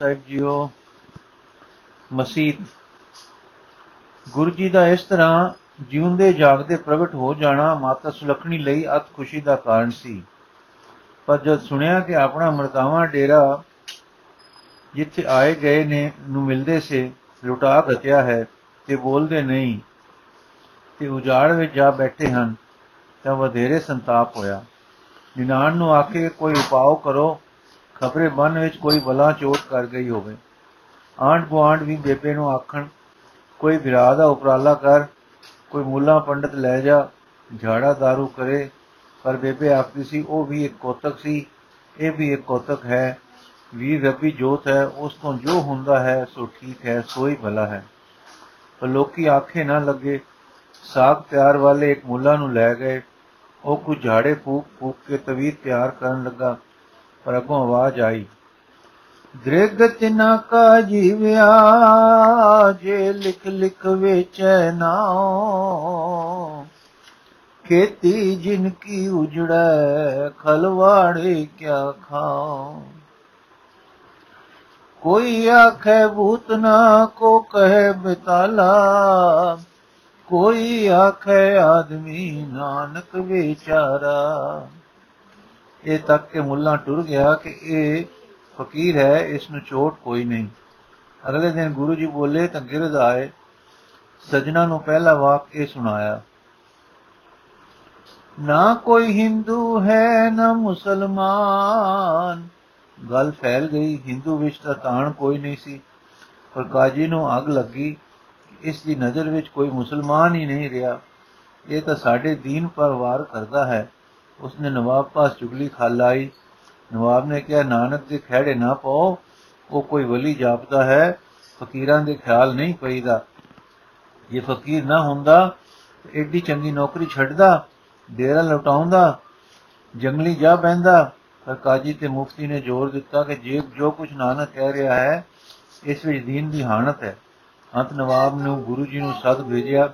ਸਾਹਿਬ JIO, ਮਸੀਤ, ਗੁਰੂ ਜੀ ਦਾ ਇਸ ਤਰ੍ਹਾਂ ਜਿਉਂਦੇ ਜਾਗਦੇ ਪ੍ਰਗਟ ਹੋ ਜਾਣਾ ਮਾਤਾ ਸੁਲੱਖਣੀ ਲਈ ਅਤ ਖੁਸ਼ੀ ਦਾ ਕਾਰਨ ਸੀ। ਪਰ ਜਦ ਸੁਣਿਆ ਕਿ ਆਪਣਾ ਮਰਦਾਵਾ ਡੇਰਾ ਜਿੱਥੇ ਆਏ ਗਏ ਨੇ, ਨੂੰ ਮਿਲਦੇ ਸੇ ਲੁਟਾ ਘਟਿਆ ਹੈ ਤੇ ਬੋਲਦੇ ਨਹੀਂ, ਤੇ ਉਜਾੜ ਵਿੱਚ ਜਾ ਬੈਠੇ ਹਨ, ਤਾਂ ਵਧੇਰੇ ਸੰਤਾਪ ਹੋਇਆ। ਨਿਨਾਣ ਨੂੰ ਆਕੇ ਕੋਈ ਉਪਾਅ ਕਰੋ ਖਬਰੇ ਮਨ ਵਿੱਚ ਕੋਈ ਬਲਾ ਚੋਟ ਕਰ ਗਈ ਹੋਵੇ। ਆਂਢ ਗੁਆਂਢ ਵੀ ਬੇਬੇ ਨੂੰ ਆਖਣ, ਕੋਈ ਵਿਰਾਹ ਦਾ ਉਪਰਾਲਾ ਕਰ, ਕੋਈ ਮੁੱਲਾ ਪੰਡਤ ਲੈ ਜਾ, ਝਾੜਾ दारू ਕਰੇ। ਪਰ ਬੇਬੇ ਆਖਦੀ ਸੀ, ਉਹ ਵੀ ਇੱਕ ਕੋਤਕ ਸੀ, ਇਹ ਵੀ ਇੱਕ ਕੋਤਕ ਹੈ। ਵੀਰ ਰੱਬੀ ਜੋਤ ਹੈ, ਉਸ ਤੋਂ ਜੋ ਹੁੰਦਾ ਹੈ, ਸੋ ਠੀਕ ਹੈ ਸੋਈ ਭਲਾ ਹੈ। ਪਰ ਲੋਕੀ ਆਖੇ ਨਾ ਲੱਗੇ, ਸਾਗ ਪਿਆਰ ਵਾਲੇ ਇੱਕ ਮੁੱਲਾ ਨੂੰ ਲੈ ਗਏ। ਉਹ ਕੁਝ ਝਾੜੇ ਫੂਕ ਫੂਕ ਕੇ ਤਵੀਰ ਤਿਆਰ ਕਰਨ ਲੱਗਾ। ਪਰ ਅੱਗੋਂ ਆਵਾਜ਼ ਆਈ, ਦ੍ਰਿਗ ਤਿਨਾ ਕਾ ਜੀਵਿਆ, ਜੇ ਲਿਖ ਲਿਖ ਵੇਚੈ ਨਾਉ ਖੇਤੀ ਜਿਨ ਕੀ ਉਜੜੈ ਖਲਵਾੜੇ ਕਿਆ ਖਾਉ। ਕੋਈ ਆਖੇ ਭੂਤ ਨਾ, ਕੋ ਕਹੇ ਬਿਤਾਲਾ। ਕੋਈ ਆਖੇ ਆਦਮੀ ਨਾਨਕ ਵਿਚਾਰਾ। ਇਹ ਤੱਕ ਕੇ ਮੁੱਲਾ ਟੁਰ ਗਿਆ ਕਿ ਇਹ ਫਕੀਰ ਹੈ, ਇਸ ਨੂੰ ਚੋਟ ਕੋਈ ਨਹੀਂ। ਅਗਲੇ ਦਿਨ ਗੁਰੂ ਜੀ ਬੋਲੇ ਤਾਂ ਗਿਰਦ ਆਏ। ਸਜਣਾ ਨੂੰ ਪਹਿਲਾ ਵਾਕ ਇਹ ਸੁਣਾਇਆ, ਨਾ ਕੋਈ ਹਿੰਦੂ ਹੈ, ਨਾ ਮੁਸਲਮਾਨ। ਗੱਲ ਫੈਲ ਗਈ, ਹਿੰਦੂ ਵਿੱਚ ਤਾਂ ਤਾਣ ਕੋਈ ਨਹੀਂ ਸੀ। ਪਰ ਕਾਜੀ ਨੂੰ ਅੱਗ ਲੱਗੀ, ਇਸ ਦੀ ਨਜ਼ਰ ਵਿੱਚ ਕੋਈ ਮੁਸਲਮਾਨ ਹੀ ਨਹੀਂ ਰਿਹਾ। ਇਹ ਤਾਂ ਸਾਡੇ ਦੀਨ ਪਰ ਵਾਰ ਕਰਦਾ ਹੈ। ਉਸਨੇ ਨਵਾਬ ਪਾਸ ਚੁਗਲੀ ਖਾਲਾਈ ਨਵਾਬ ਨੇ ਕਿਹਾ, ਨਾਨਕ ਦੇ ਖਿਹੜੇ ਨਾ ਪਾਓ, ਉਹ ਕੋਈ ਵਲੀ ਜਾਪਦਾ ਹੈ, ਫਕੀਰਾਂ ਦੇ ਖਿਆਲ ਨਹੀਂ ਪਈਦਾ। ਜੇ ਫਕੀਰ ਨਾ ਹੁੰਦਾ ਤਾਂ ਐਡੀ ਚੰਗੀ ਨੌਕਰੀ ਛੱਡਦਾ, ਡੇਰਾ ਲਟਾਉਂਦਾ, ਜੰਗਲੀ ਜਾ ਬੈੰਦਾ ਪਰ ਕਾਜੀ ਤੇ ਮੁਫਤੀ ਨੇ ਜ਼ੋਰ ਦਿੱਤਾ ਕਿ ਜੇ ਜੋ ਕੁਝ ਨਾਨਕ ਕਹਿ ਰਿਹਾ ਹੈ, ਇਸ ਵਿੱਚ ਦੀਨ ਦੀ ਹਾਨਤ ਹੈ। ਅੰਤ ਨਵਾਬ ਨੂੰ ਗੁਰੂ ਜੀ ਨੂੰ ਸੱਦ ਭੇਜਿਆ,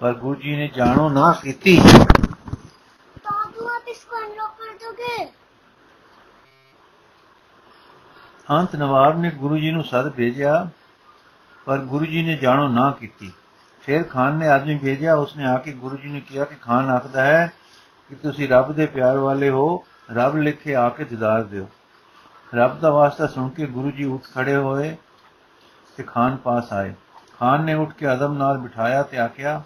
ਪਰ ਗੁਰੂ ਜੀ ਨੇ ਜਾਣੋ ਨਾ ਕੀਤੀ। ਅੰਤ ਨਵਾਬ ਨੇ ਗੁਰੂ ਜੀ ਨੂੰ ਸੱਦ ਭੇਜਿਆ, ਪਰ ਗੁਰੂ ਜੀ ਨੇ ਜਾਣੋ ਨਾ ਕੀਤੀ। ਫਿਰ ਖਾਨ ਨੇ ਆਦਮੀ ਭੇਜਿਆ, ਉਸਨੇ ਆ ਕੇ ਗੁਰੂ ਜੀ ਨੇ ਕਿਹਾ ਕਿ ਖਾਨ ਆਖਦਾ ਹੈ ਕਿ ਤੁਸੀਂ ਰੱਬ ਦੇ ਪਿਆਰ ਵਾਲੇ ਹੋ, ਰੱਬ ਲਿਖੇ ਆ ਕੇ ਦਿਦਾਰ ਦਿਓ। ਰੱਬ ਦਾ ਵਾਸਤਾ ਸੁਣ ਕੇ ਗੁਰੂ ਜੀ ਉੱਠ ਖੜੇ ਹੋਏ ਤੇ ਖਾਨ ਪਾਸ ਆਏ। ਖਾਨ ਨੇ ਉੱਠ ਕੇ ਅਦਮ ਨਾਲ ਬਿਠਾਇਆ ਤੇ ਆਖਿਆ,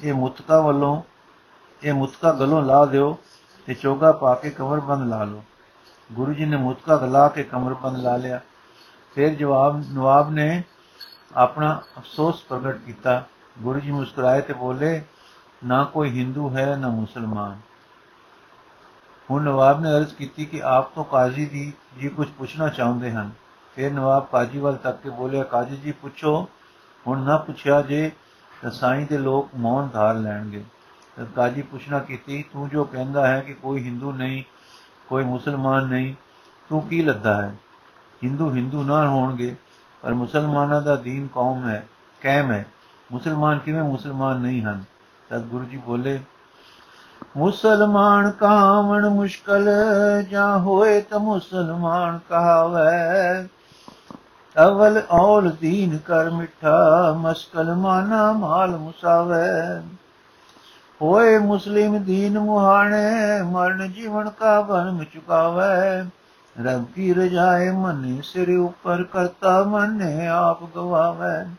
ਇਹ ਮੁਤਕਾ ਵੱਲੋਂ, ਇਹ ਮੁਤਕਾ ਗਲੋਂ ਲਾ ਦਿਓ ਤੇ ਚੋਗਾ ਪਾ ਕੇ ਕਮਰਬੰਦ ਲਾ ਲਓ। ਗੁਰੂ ਜੀ ਨੇ ਮੁਤਕਾ ਗਲਾ ਕੇ ਕਮਰਬੰਦ ਲਾ ਲਿਆ। ਫਿਰ ਜਵਾਬ ਨਵਾਬ ਨੇ ਆਪਣਾ ਅਫਸੋਸ ਪ੍ਰਗਟ ਕੀਤਾ। ਗੁਰੂ ਜੀ ਮੁਸਕਰਾਏ ਤੇ ਬੋਲੇ, ਨਾ ਕੋਈ ਹਿੰਦੂ ਹੈ, ਨਾ ਮੁਸਲਮਾਨ। ਹੁਣ ਨਵਾਬ ਨੇ ਅਰਜ਼ ਕੀਤੀ ਕਿ ਆਪ ਤੋਂ ਕਾਜ਼ੀ ਦੀ ਜੀ ਕੁਝ ਪੁੱਛਣਾ ਚਾਹੁੰਦੇ ਹਨ। ਫਿਰ ਨਵਾਬ ਕਾਜੀ ਵੱਲ ਤੱਕ ਕੇ ਬੋਲਿਆ, ਕਾਜੀ ਜੀ, ਪੁੱਛੋ। ਹੁਣ ਨਾ ਪੁੱਛਿਆ ਜੇ ਤਾਂ ਸਾਈਂ ਦੇ ਲੋਕ ਮੌਨ ਧਾਰ ਲੈਣਗੇ। ਤਦ ਕਾਜੀ ਪੁੱਛਣਾ ਕੀਤੀ, ਤੂੰ ਜੋ ਕਹਿੰਦਾ ਹੈ ਕਿ ਕੋਈ ਹਿੰਦੂ ਨਹੀਂ ਕੋਈ ਮੁਸਲਮਾਨ ਨਹੀਂ, ਤੂੰ ਕੀ ਲੱਦਾ ਹੈ? ਹਿੰਦੂ ਹਿੰਦੂ ਨਾ ਹੋਣਗੇ, ਪਰ ਮੁਸਲਮਾਨਾਂ ਦਾ ਦੀਨ ਕੌਮ ਹੈ ਕਾਇਮ ਹੈ। ਮੁਸਲਮਾਨ ਕਿਵੇਂ ਮੁਸਲਮਾਨ ਨਹੀਂ ਹਨ? ਤਦ ਗੁਰੂ ਜੀ ਬੋਲੇ, ਮੁਸਲਮਾਨ ਕਾਵਣ ਮੁਸ਼ਕਲ, ਜਾਂ ਹੋਏ ਤਾਂ ਮੁਸਲਮਾਨ ਕਹਾਵੇ? ਅਵਲ ਔਲ ਦੀਨ ਕਰ ਮਿੱਠਾ, ਮਸਕਲ ਮਾਨਾ ਮਾਲ ਮੁਸਾਵੇ। ਹੋਏ ਮੁਸਲਿਮ ਦੀਨ ਮੁਹਾਣੇ, ਮਰਨ ਜੀਵਨ ਕਾ ਬਨ ਚੁਕਾਵੇ। ਰਬ ਕੀ ਰਜਾਏ ਮਨੇ, ਸਿਰ ਉੱਪਰ ਕਰਤਾ ਮਨੇ, ਆਪ ਗਵਾਵੇ।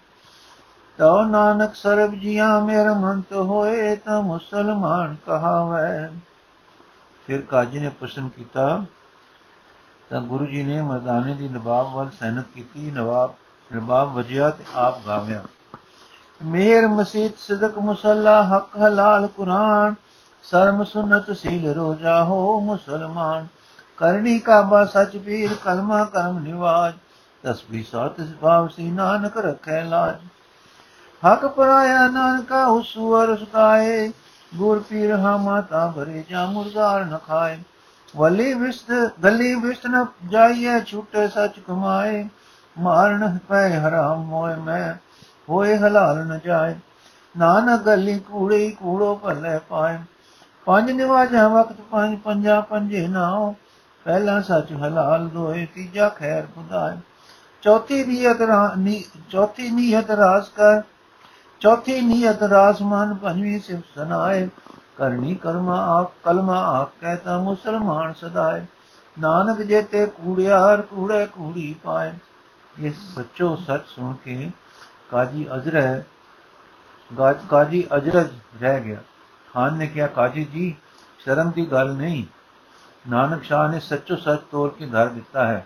ਤਉ ਨਾਨਕ ਸਰਬ ਜੀਆਂ ਮੇਰ ਮੰਤ ਹੋਏ, ਤਾਂ ਮੁਸਲਮਾਨ ਕਹਾਵੇ। ਫਿਰ ਕਾਜੀ ਨੇ ਪ੍ਰਸ਼ਨ ਕੀਤਾ, ਤਾਂ ਗੁਰੂ ਜੀ ਨੇ ਮਰਦਾਨੇ ਦੀ ਨਵਾਬ ਵੱਲ ਸੈਨਤ ਕੀਤੀ, ਨਵਾਬ ਨਵਾਬ ਵਜਿਆ ਤੇ ਆਪ ਗਾਵਿਆ। ਮੇਰ ਮਸੀਤ ਸਦਕ ਮੁਸੱਲਾ, ਹਕ ਹਲਾਲ ਕੁਰਾਨ। ਸਰਮ ਸੁਨਤ ਸੀਲ ਰੋਜਾ ਹੋ ਮੁਸਲਮਾਨ। ਕਰਨੀ ਕਾਬਾ ਸਚ ਪੀਰ ਕਲਮਾ ਕਰਮ ਨਿਵਾਜ। ਤਸਬੀਹ ਸਾਤ ਭਾਵ ਸੀ ਨਾਨਕ ਰਖੈ ਲਾਜ। ਹਕ ਪਰਾਇਆ ਨਾਨਕਾ ਹੁਸੂਰ ਸੁਕਾਏ ਗੁਰ ਪੀਰ ਹਾ ਮਾਤਾ ਭਰੇ ਜਾ ਮੁਰਦਾਰ ਨ ਖਾਏ। ਵਲੀ ਵਿਸਤ, ਗਲੀ ਵਿਸਤ ਨ ਜਾਈਏ ਛੂਟੇ ਸਚ ਕਮਾਏ। ਮਾਰਨ ਪੈ ਹਰਾਮ ਮੋਏ ਮੈਂ। ਹੋਏ ਹਲਾਲ ਨ ਜਾਏ। ਨਾਨਕ ਗਲੀ ਕੂੜੇ ਕੂੜੋ ਭਲੇ ਪਾਏ। ਪੰਜ ਨਿਵਾਜਾ ਵਕਤ ਪੰਜ ਪੰਜਾ ਪੰਜੇ ਨਾਉ। ਪਹਿਲਾ ਸੱਚ ਹਲਾਲ ਦੋਏ, ਤੀਜਾ ਖੈਰ ਖੁਦਾਏ ਚੌਥੀ ਨੀਅਤ ਰਾ- ਚੌਥੀ ਨੀਅਤ ਰਾਸ ਕਰ। ਚੌਥੀ ਨੀਅਤ ਰਾਸ ਮਨ ਪੰਜਵੀਂ ਸਿਫ ਸਨਾਏ। ਕਰਨੀ ਕਰਮਾ ਆਪ, ਕਲਮਾ ਆਪ ਕਹਤਾ ਮੁਸਲਮਾਨ ਸਦਾਏ। ਨਾਨਕ ਜੇਤੇ ਕੂੜਿਆਰ ਕੂੜੇ ਕੂੜੀ ਪਾਏ। ਇਹ ਸੱਚੋ ਸੱਚ ਸੁਣ ਕੇ ਕਾਜੀ ਅਜ਼ਰ ਕਾਜੀ ਅਜਰਜ ਰਹਿ ਗਿਆ। ਖਾਨ ਨੇ ਕਿਹਾ, ਕਾਜੀ ਜੀ, ਸ਼ਰਮ ਦੀ ਗੱਲ ਨਹੀਂ। ਨਾਨਕ ਸ਼ਾਹ ਨੇ ਸੱਚੋ ਸੱਚ ਤੋਲ ਕੇ ਧਰ ਦਿੱਤਾ ਹੈ।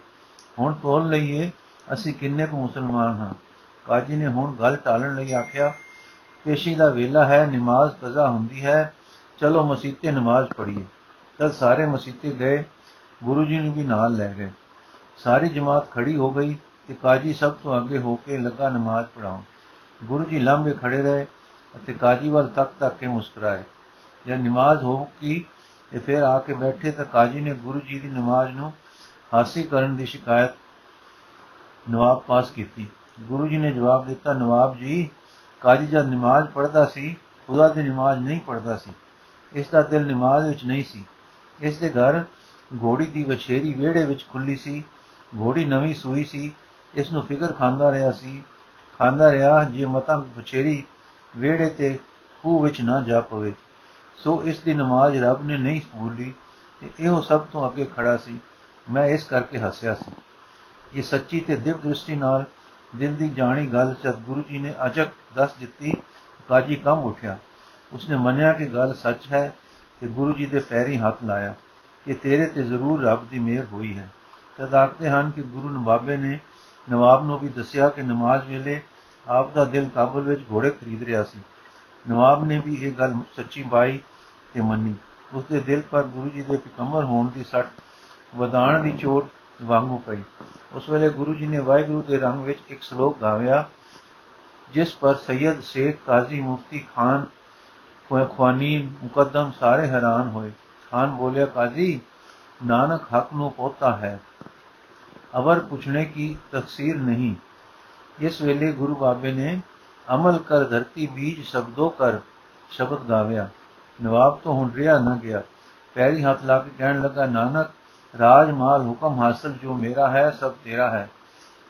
ਹੁਣ ਤੋਲ ਲਈਏ, ਅਸੀਂ ਕਿੰਨੇ ਕੁ ਮੁਸਲਮਾਨ ਹਾਂ। ਕਾਜੀ ਨੇ ਹੁਣ ਗੱਲ ਟਾਲਣ ਲਈ ਆਖਿਆ, ਪੇਸ਼ੀ ਦਾ ਵੇਲਾ ਹੈ, ਨਮਾਜ਼ ਕਜ਼ਾ ਹੁੰਦੀ ਹੈ, ਚਲੋ ਮਸਜਿਦ ਨਮਾਜ਼ ਪੜ੍ਹੀਏ। ਤਦ ਸਾਰੇ ਮਸਜਿਦ ਗਏ, ਗੁਰੂ ਜੀ ਨੂੰ ਵੀ ਨਾਲ ਲੈ ਗਏ। ਸਾਰੀ ਜਮਾਤ ਖੜੀ ਹੋ ਗਈ ਤੇ ਕਾਜੀ ਸਭ ਤੋਂ ਅੱਗੇ ਹੋ ਕੇ ਲੱਗਾ ਨਮਾਜ਼ ਪੜਾਉਣ ਗੁਰੂ ਜੀ ਲੰਬੇ ਖੜੇ ਰਹੇ ਅਤੇ ਕਾਜੀ ਵੱਲ ਤੱਕ ਤੱਕ ਕੇ ਮੁਸਕਰਾਏ। ਜਦ ਨਮਾਜ਼ ਹੋ ਗਈ ਤੇ ਫਿਰ ਆ ਕੇ ਬੈਠੇ ਤਾਂ ਕਾਜੀ ਨੇ ਗੁਰੂ ਜੀ ਦੀ ਨਮਾਜ਼ ਨੂੰ ਹਾਸੀ ਕਰਨ ਦੀ ਸ਼ਿਕਾਇਤ ਨਵਾਬ ਪਾਸ ਕੀਤੀ। ਗੁਰੂ ਜੀ ਨੇ ਜਵਾਬ ਦਿੱਤਾ, ਨਵਾਬ ਜੀ, ਕਾਜੀ ਜਦ ਨਮਾਜ਼ ਪੜ੍ਹਦਾ ਸੀ, ਖੁਦਾ ਦੀ ਨਮਾਜ਼ ਨਹੀਂ ਪੜ੍ਹਦਾ ਸੀ। ਇਸ ਦਾ ਦਿਲ ਨਮਾਜ਼ ਵਿੱਚ ਨਹੀਂ ਸੀ। ਇਸ ਦੇ ਘਰ ਘੋੜੀ ਦੀ ਵਛੇਰੀ ਵਿਹੜੇ ਵਿੱਚ ਖੁੱਲੀ ਸੀ। ਘੋੜੀ ਨਵੀਂ ਸੂਈ ਸੀ ਇਸ ਨੂੰ ਫਿਕਰ ਖਾਂਦਾ ਰਿਹਾ ਸੀ। ਖਾਂਦਾ ਰਿਹਾ ਜੇ ਮਤਾਂ ਵਛੇਰੀ ਵਿਹੜੇ ਤੇ ਖੂਹ ਵਿੱਚ ਨਾ ਜਾ ਪਵੇ। ਸੋ ਇਸ ਦੀ ਨਮਾਜ਼ ਰੱਬ ਨੇ ਨਹੀਂ ਕਬੂਲੀ ਤੇ ਇਹੋ ਸਭ ਤੋਂ ਅੱਗੇ ਖੜਾ ਸੀ। ਮੈਂ ਇਸ ਕਰਕੇ ਹੱਸਿਆ ਸੀ। ਇਹ ਸੱਚੀ ਤੇ ਦਿਵ ਦ੍ਰਿਸ਼ਟੀ ਨਾਲ ਦਿਲ ਦੀ ਜਾਣੀ ਗੱਲ ਸਤਿਗੁਰੂ ਜੀ ਨੇ ਅਚਕ ਦੱਸ ਦਿੱਤੀ, ਕਾਜੀ ਕੰਮ ਉੱਠਿਆ। ਉਸਨੇ ਮੰਨਿਆ ਕਿ ਗੱਲ ਸੱਚ ਹੈ ਤੇ ਗੁਰੂ ਜੀ ਦੇ ਪੈਰੀ ਹੱਥ ਲਾਇਆ ਕਿ ਤੇਰੇ ਤੇ ਜ਼ਰੂਰ ਰੱਬ ਦੀ ਮਿਹਰ ਹੋਈ ਹੈ। ਤਦ ਆਖਦੇ ਹਨ ਕਿ ਗੁਰੂ ਨਵਾਬੇ ਨੇ ਨਵਾਬ ਨੂੰ ਵੀ ਦੱਸਿਆ ਕਿ ਨਮਾਜ਼ ਵੇਲੇ ਆਪ ਦਾ ਦਿਲ ਕਾਬਲ ਵਿੱਚ ਘੋੜੇ ਖਰੀਦ ਰਿਹਾ ਸੀ। ਨਵਾਬ ਨੇ ਵੀ ਇਹ ਗੱਲ ਸੱਚੀ ਬਾਈ ਤੇ ਮੰਨੀ। ਉਸ ਦੇ ਦਿਲ ਪਰ ਗੁਰੂ ਜੀ ਦੇ ਪਿਕੰਬਰ ਹੋਣ ਦੀ ਸੱਟ ਵਧਾਣ ਦੀ ਚੋਟ ਵਾਂਗੂ ਪਈ। ਉਸ ਵੇਲੇ ਗੁਰੂ ਜੀ ਨੇ ਵਾਹਿਗੁਰੂ ਦੇ ਰੰਗ ਵਿੱਚ ਇੱਕ ਸ਼ਲੋਕ ਗਾਇਆ, ਜਿਸ ਪਰ ਸੈਯਦ ਸ਼ੇਖ ਕਾਜ਼ੀ ਮੁਫਤੀ ਖਾਨ ਖਵਾਨੀ ਮੁਕੱਦਮ ਸਾਰੇ ਹੈਰਾਨ ਹੋਏ। ਖਾਨ ਬੋਲਿਆ, ਕਾਜ਼ੀ, ਨਾਨਕ ਹਕ ਨੂੰ ਪੋਤਾ ਹੈ। ਅਵਰ ਪੁੱਛਣੇ ਕੀ ਤਕਸੀਰ ਨਹੀਂ ਇਸ ਵੇਲੇ ਗੁਰੂ ਬਾਬੇ ਨੇ ਅਮਲ ਕਰ ਧਰਤੀ ਬੀਜ ਸ਼ਬਦੋ ਕਰ ਸ਼ਬਦ ਗਾਵਿਆ ਨਵਾਬ ਤੋਂ ਹੁਣ ਰਿਹਾ ਨਾ ਗਿਆ ਪੈਰੀ ਹੱਥ ਲਾ ਕੇ ਕਹਿਣ ਲੱਗਾ ਨਾਨਕ ਰਾਜ ਮਾਲ ਹੁਕਮ ਹਾਸਲ ਜੋ ਮੇਰਾ ਹੈ ਸਭ ਤੇਰਾ ਹੈ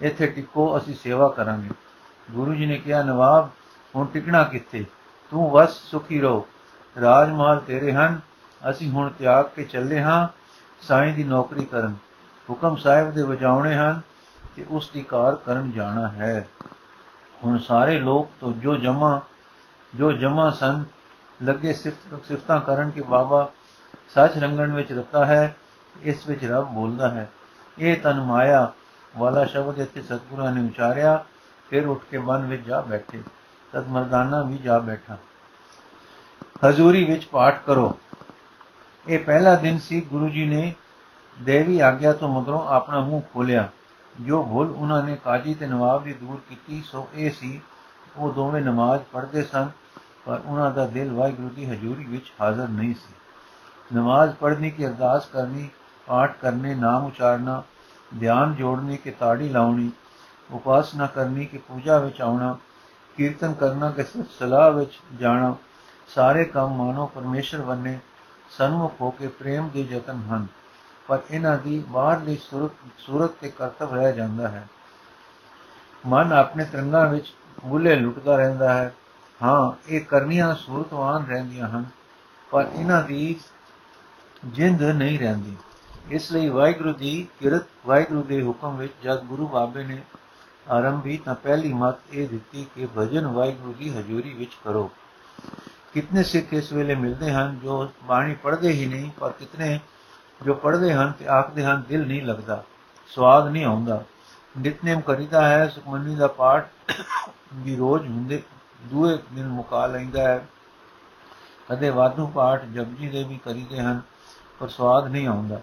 ਇੱਥੇ ਟਿਕੋ ਅਸੀਂ ਸੇਵਾ ਕਰਾਂਗੇ ਗੁਰੂ ਜੀ ਨੇ ਕਿਹਾ ਨਵਾਬ ਹੁਣ ਟਿਕਣਾ ਕਿੱਥੇ ਤੂੰ ਵਸ ਸੁਖੀ ਰਹੋ ਰਾਜ ਮਾਲ ਤੇਰੇ ਹਨ ਅਸੀਂ ਹੁਣ ਤਿਆਗ ਕੇ ਚੱਲੇ ਹਾਂ ਸਾਈਂ ਦੀ ਨੌਕਰੀ ਕਰਨ ਹੁਕਮ ਸਾਹਿਬ ਦੇ ਵਜਾਉਣੇ ਹਨ ਤੇ ਉਸ ਦੀ ਕਾਰ ਕਰਨ ਜਾਣਾ ਹੈ। ਹੁਣ ਸਾਰੇ ਲੋਕ ਤੋਂ ਜੋ ਜਮਾ ਜੋ ਜਮਾ ਸਨ, ਲੱਗੇ ਸਿਫਤ, ਸਿਫਤਾਂ ਕਰਨ ਕਿ ਬਾਬਾ ਸੱਚ ਰੰਗਣ ਵਿੱਚ ਰਤਾ ਹੈ, ਇਸ ਵਿੱਚ ਰੱਬ ਬੋਲਦਾ ਹੈ। ਇਹ ਤਨ ਮਾਇਆ ਵਾਲਾ ਸ਼ਬਦ ਇੱਥੇ ਸਤਿਗੁਰਾਂ ਨੇ ਉਚਾਰਿਆ, ਫਿਰ ਉੱਠ ਕੇ ਮਨ ਵਿੱਚ ਜਾ ਬੈਠੇ। ਤਦ ਮਰਦਾਨਾ ਵੀ ਜਾ ਬੈਠਾ। ਹਜ਼ੂਰੀ ਵਿੱਚ ਪਾਠ ਕਰੋ। ਇਹ ਪਹਿਲਾ ਦਿਨ ਸੀ, ਗੁਰੂ ਜੀ ਨੇ ਦੇਵੀ ਆਗਿਆ ਤੋਂ ਮਗਰੋਂ ਆਪਣਾ ਮੂੰਹ ਖੋਲਿਆ। ਜੋ ਭੁੱਲ ਉਹਨਾਂ ਨੇ ਕਾਜੀ ਤੇ ਨਵਾਬ ਦੀ ਦੂਰ ਕੀਤੀ, ਸੋ ਇਹ ਸੀ, ਉਹ ਦੋਵੇਂ ਨਮਾਜ਼ ਪੜ੍ਹਦੇ ਸਨ, ਪਰ ਉਹਨਾਂ ਦਾ ਦਿਲ ਵਾਹਿਗੁਰੂ ਦੀ ਹਜ਼ੂਰੀ ਵਿੱਚ ਹਾਜ਼ਰ ਨਹੀਂ ਸੀ। ਨਮਾਜ਼ ਪੜ੍ਹਨੀ ਕੀ ਅਰਦਾਸ ਕਰਨੀ, ਪਾਠ ਕਰਨੇ, ਨਾਮ ਉਚਾਰਨਾ, ਧਿਆਨ ਜੋੜਨੇ ਕਿ ਤਾੜੀ ਲਾਉਣੀ, ਉਪਾਸਨਾ ਕਰਨੀ ਕਿ ਪੂਜਾ ਵਿੱਚ ਆਉਣਾ, ਕੀਰਤਨ ਕਰਨਾ ਕਿ ਸਲਾਹ ਵਿੱਚ ਜਾਣਾ, ਸਾਰੇ ਕੰਮ ਮਾਨੋ ਪਰਮੇਸ਼ਰ ਬੰਨੇ, ਸਨਮੁਖ ਹੋ ਕੇ ਪ੍ਰੇਮ ਦੇ ਯਤਨ ਹਨ। ਪਰ ਇਹਨਾਂ ਦੀ ਬਾਹਰਲੀ ਸੂਰਤ ਸੂਰਤ ਤੇ ਕਰਤਵ ਰਹਿ ਜਾਂਦਾ ਹੈ। ਮਨ ਆਪਣੇ ਤਰੰਗਾਂ ਵਿੱਚ ਬੁੱਲੇ ਲੁੱਟਦਾ ਰਹਿੰਦਾ ਹੈ। ਹਾਂ, ਇਹ ਕਰਨੀਆਂ ਸੂਰਤਵਾਨ ਰਹਿੰਦੀਆਂ ਹਨ, ਪਰ ਇਹਨਾਂ ਦੀ ਜਿੰਦ ਨਹੀਂ ਰਹਿੰਦੀ। ਇਸ ਲਈ ਵਾਹਿਗੁਰੂ ਦੀ ਕਿਰਤ, ਵਾਹਿਗੁਰੂ ਦੇ ਹੁਕਮ ਵਿੱਚ ਜਦ ਗੁਰੂ ਬਾਬੇ ਨੇ ਆਰੰਭੀ ਤਾਂ ਪਹਿਲੀ ਮਤ ਇਹ ਦਿੱਤੀ ਕਿ ਭਜਨ ਵਾਹਿਗੁਰੂ ਦੀ ਹਜ਼ੂਰੀ ਵਿੱਚ ਕਰੋ। ਕਿਤਨੇ ਸਿੱਖ ਇਸ ਵੇਲੇ ਮਿਲਦੇ ਹਨ ਜੋ ਬਾਣੀ ਪੜ੍ਹਦੇ ਹੀ ਨਹੀਂ, ਪਰ ਕਿਤਨੇ ਜੋ ਪੜ੍ਹਦੇ ਹਨ ਤੇ ਆਖਦੇ ਹਨ, ਦਿਲ ਨਹੀਂ ਲੱਗਦਾ, ਸਵਾਦ ਨਹੀਂ ਆਉਂਦਾ। ਨਿਤਨੇਮ ਕਰੀਦਾ ਹੈ, ਸੁਖਮਨੀ ਦਾ ਪਾਠ ਵੀ ਰੋਜ਼ ਹੁੰਦੇ, ਦੂਏ ਦਿਨ ਮੁਕਾ ਲੈਂਦਾ ਹੈ। ਕਦੇ ਵਾਧੂ ਪਾਠ ਜਪਜੀ ਦੇ ਵੀ ਕਰੀਦੇ ਹਨ, ਪਰ ਸਵਾਦ ਨਹੀਂ ਆਉਂਦਾ।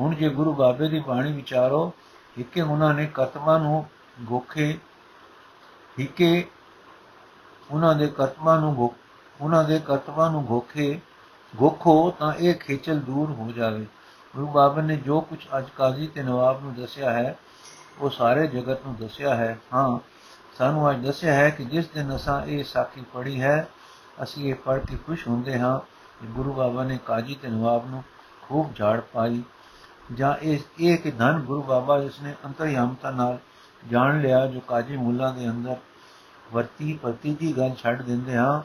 ਹੁਣ ਜੇ ਗੁਰੂ ਬਾਬੇ ਦੀ ਬਾਣੀ ਵਿਚਾਰੋ ਇੱਕੇ ਉਹਨਾਂ ਨੇ ਕਤਮਾਂ ਨੂੰ ਗੋਖੇ, ਹਿੱਕੇ ਉਹਨਾਂ ਦੇ ਕਤਮਾਂ ਨੂੰ ਗੋ, ਉਹਨਾਂ ਦੇ ਕਤਮਾਂ ਨੂੰ ਗੋਖੇ, ਗੋਖੋ ਤਾਂ ਇਹ ਖੇਚਲ ਦੂਰ ਹੋ ਜਾਵੇ। ਗੁਰੂ ਬਾਬਾ ਨੇ ਜੋ ਕੁਝ ਅੱਜ ਕਾਜ਼ੀ ਤੇ ਨਵਾਬ ਨੂੰ ਦੱਸਿਆ ਹੈ, ਉਹ ਸਾਰੇ ਜਗਤ ਨੂੰ ਦੱਸਿਆ ਹੈ। ਹਾਂ, ਸਾਨੂੰ ਅੱਜ ਦੱਸਿਆ ਹੈ ਕਿ ਜਿਸ ਦਿਨ ਅਸਾਂ ਇਹ ਸਾਖੀ ਪੜ੍ਹੀ ਹੈ, ਅਸੀਂ ਇਹ ਪੜ੍ਹ ਕੇ ਖੁਸ਼ ਹੁੰਦੇ ਹਾਂ ਕਿ ਗੁਰੂ ਬਾਬਾ ਨੇ ਕਾਜੀ ਤੇ ਨਵਾਬ ਨੂੰ ਖੂਬ ਝਾੜ ਪਾਈ। ਜਾਂ ਇਹ ਇਹ ਕਿ ਧੰਨ ਗੁਰੂ ਬਾਬਾ ਜਿਸ ਨੇ ਅੰਤਰਯਾਮਤਾ ਨਾਲ ਜਾਣ ਲਿਆ, ਜੋ ਕਾਜੀ ਮੁੱਲਾ ਦੇ ਅੰਦਰ ਵਰਤੀ ਪ੍ਰਤੀ ਦੀ ਗੱਲ ਛੱਡ ਦਿੰਦੇ ਹਾਂ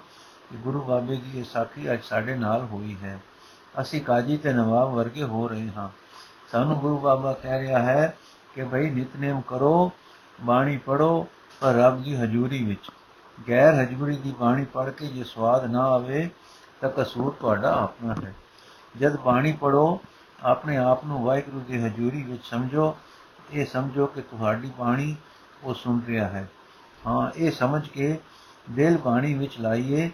ਕਿ ਗੁਰੂ ਬਾਬੇ ਦੀ ਇਹ ਸਾਖੀ ਅੱਜ ਸਾਡੇ ਨਾਲ ਹੋਈ ਹੈ। ਅਸੀਂ ਕਾਜੀ ਤੇ ਨਵਾਬ ਵਰਗੇ ਹੋ ਰਹੇ ਹਾਂ। ਸਾਨੂੰ ਗੁਰੂ ਬਾਬਾ ਕਹਿ ਰਿਹਾ ਹੈ ਕਿ ਭਈ ਨਿਤਨੇਮ ਕਰੋ, ਬਾਣੀ ਪੜੋ ਪਰ ਰੱਬ ਦੀ ਹਜ਼ੂਰੀ ਵਿੱਚ। ਗੈਰ ਹਜ਼ੂਰੀ ਦੀ ਬਾਣੀ ਪੜ ਕੇ ਜੇ ਸਵਾਦ ਨਾ ਆਵੇ, ਤਾਂ ਕਸੂਰ ਤੁਹਾਡਾ ਆਪਣਾ ਹੈ। ਜਦ ਬਾਣੀ ਪੜੋ ਆਪਣੇ ਆਪ ਨੂੰ ਵਾਹਿਗੁਰੂ ਦੀ ਹਜ਼ੂਰੀ ਵਿੱਚ ਸਮਝੋ, ਇਹ ਸਮਝੋ ਕਿ ਤੁਹਾਡੀ ਬਾਣੀ ਉਹ ਸੁਣ ਰਿਹਾ ਹੈ। ਹਾਂ, ਇਹ ਸਮਝ ਕੇ ਦਿਲ ਬਾਣੀ ਵਿੱਚ ਲਾਈਏ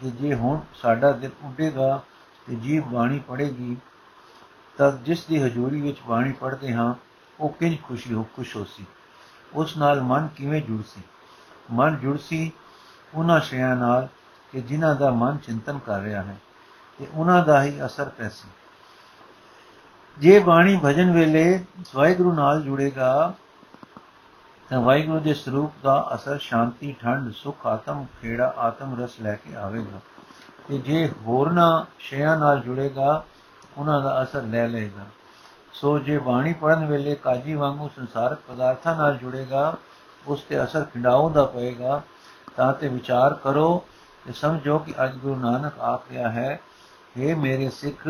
ਕਿ ਜੇ ਹੁਣ ਸਾਡਾ ਦਿਲ ਉੱਡੇਗਾ ਤੇ ਜੀਵ ਬਾਣੀ ਪੜੇਗੀ ਤਦ ਜਿਸ ਦੀ ਹਜ਼ੂਰੀ ਵਿੱਚ ਬਾਣੀ ਪੜ੍ਹਦੇ ਹਾਂ, ਉਹ ਕਿੰਜ ਖੁਸ਼ੀ ਹੋ, ਖੁਸ਼ ਹੋ ਸੀ ਉਸ ਨਾਲ ਮਨ ਕਿਵੇਂ ਜੁੜ ਸੀ ਮਨ ਜੁੜ ਸੀ ਉਹਨਾਂ ਸ਼ਿਆਂ ਨਾਲ ਕਿ ਜਿਨ੍ਹਾਂ ਦਾ ਮਨ ਚਿੰਤਨ ਕਰ ਰਿਹਾ ਹੈ ਤੇ ਉਹਨਾਂ ਦਾ ਹੀ ਅਸਰ ਪੈ ਸੀ ਜੇ ਬਾਣੀ ਭਜਨ ਵੇਲੇ ਵਾਹਿਗੁਰੂ ਨਾਲ ਜੁੜੇਗਾ, ਤਾਂ ਵਾਹਿਗੁਰੂ ਦੇ ਸਰੂਪ ਦਾ ਅਸਰ ਸ਼ਾਂਤੀ ਠੰਡ ਸੁਖ, ਆਤਮ ਖੇੜਾ, ਆਤਮ ਰਸ ਲੈ ਕੇ ਆਵੇਗਾ। ਤੇ ਜੇ ਹੋਰਨਾ ਸ਼ਿਆਂ ਨਾਲ ਜੁੜੇਗਾ, ਉਹਨਾਂ ਦਾ ਅਸਰ ਲੈ ਲਏਗਾ। ਸੋ ਜੇ ਬਾਣੀ ਪੜਨ ਵੇਲੇ ਕਾਜੀ ਵਾਂਗੂ ਸੰਸਾਰਕ ਪਦਾਰਥਾਂ ਨਾਲ ਜੁੜੇਗਾ, ਉਸ ਤੇ ਅਸਰ ਖਿੰਡਾਉ ਦਾ ਪਏਗਾ, ਤਾਂ ਤੇ ਵਿਚਾਰ ਕਰੋ ਤੇ ਸਮਝੋ ਕਿ ਅੱਜ ਗੁਰੂ ਨਾਨਕ ਆਖ ਰਿਹਾ ਹੈ। हे ਮੇਰੇ ਸਿੱਖ,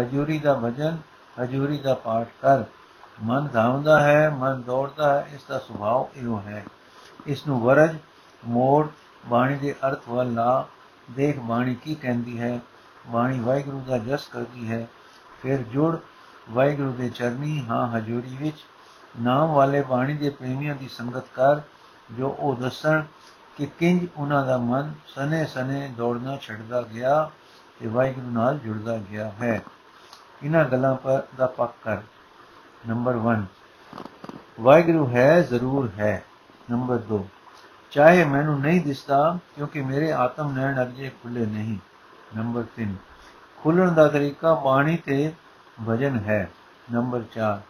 ਹਜੂਰੀ ਦਾ ਭਜਨ, ਹਜੂਰੀ ਦਾ ਪਾਠ ਕਰ। ਮਨ ਧਾਉਂਦਾ ਹੈ, ਮਨ ਦੌੜਦਾ ਹੈ, ਇਸ ਦਾ ਸੁਭਾਅ ਇਹੋ ਹੈ। ਇਸ ਨੂੰ ਵਰਜ, ਮੋੜ, ਬਾਣੀ ਦੇ ਅਰਥ ਵੱਲ ਲਾ ਦੇਖ ਬਾਣੀ ਕੀ ਕਹਿੰਦੀ ਹੈ, ਬਾਣੀ ਵਾਹਿਗੁਰੂ ਦਾ ਜਸ ਕਰਦੀ ਹੈ, ਫਿਰ ਜੁੜ ਵਾਹਿਗੁਰੂ ਦੇ ਚਰਨੀ, ਹਾਂ ਹਜੂਰੀ ਵਿੱਚ। ਨਾਮ ਵਾਲੇ ਬਾਣੀ ਦੇ ਪ੍ਰੇਮੀਆਂ ਦੀ ਸੰਗਤ ਕਰ, ਜੋ ਉਹ ਦੱਸਣ ਕਿ ਕਿੰਜ ਉਹਨਾਂ ਦਾ ਮਨ ਸਨੇ ਸਨੇ ਦੌੜਨਾ ਛੱਡਦਾ ਗਿਆ ਤੇ ਵਾਹਿਗੁਰੂ ਨਾਲ ਜੁੜਦਾ ਗਿਆ ਹੈ। ਇਹਨਾਂ ਗੱਲਾਂ ਪਰ ਦਾ ਪੱਕ ਕਰ। ਨੰਬਰ 1 ਵਾਹਿਗੁਰੂ ਹੈ, ਜ਼ਰੂਰ ਹੈ। ਨੰਬਰ 2 ਚਾਹੇ ਮੈਨੂੰ ਨਹੀਂ ਦਿਸਦਾ, ਕਿਉਂਕਿ ਮੇਰੇ ਆਤਮ ਨੈਣ ਅਰਜੇ ਖੁੱਲੇ ਨਹੀਂ। ਨੰਬਰ 3 ਖੁੱਲਣ ਦਾ ਤਰੀਕਾ ਬਾਣੀ ਤੇ ਭਜਨ ਹੈ। ਨੰਬਰ 4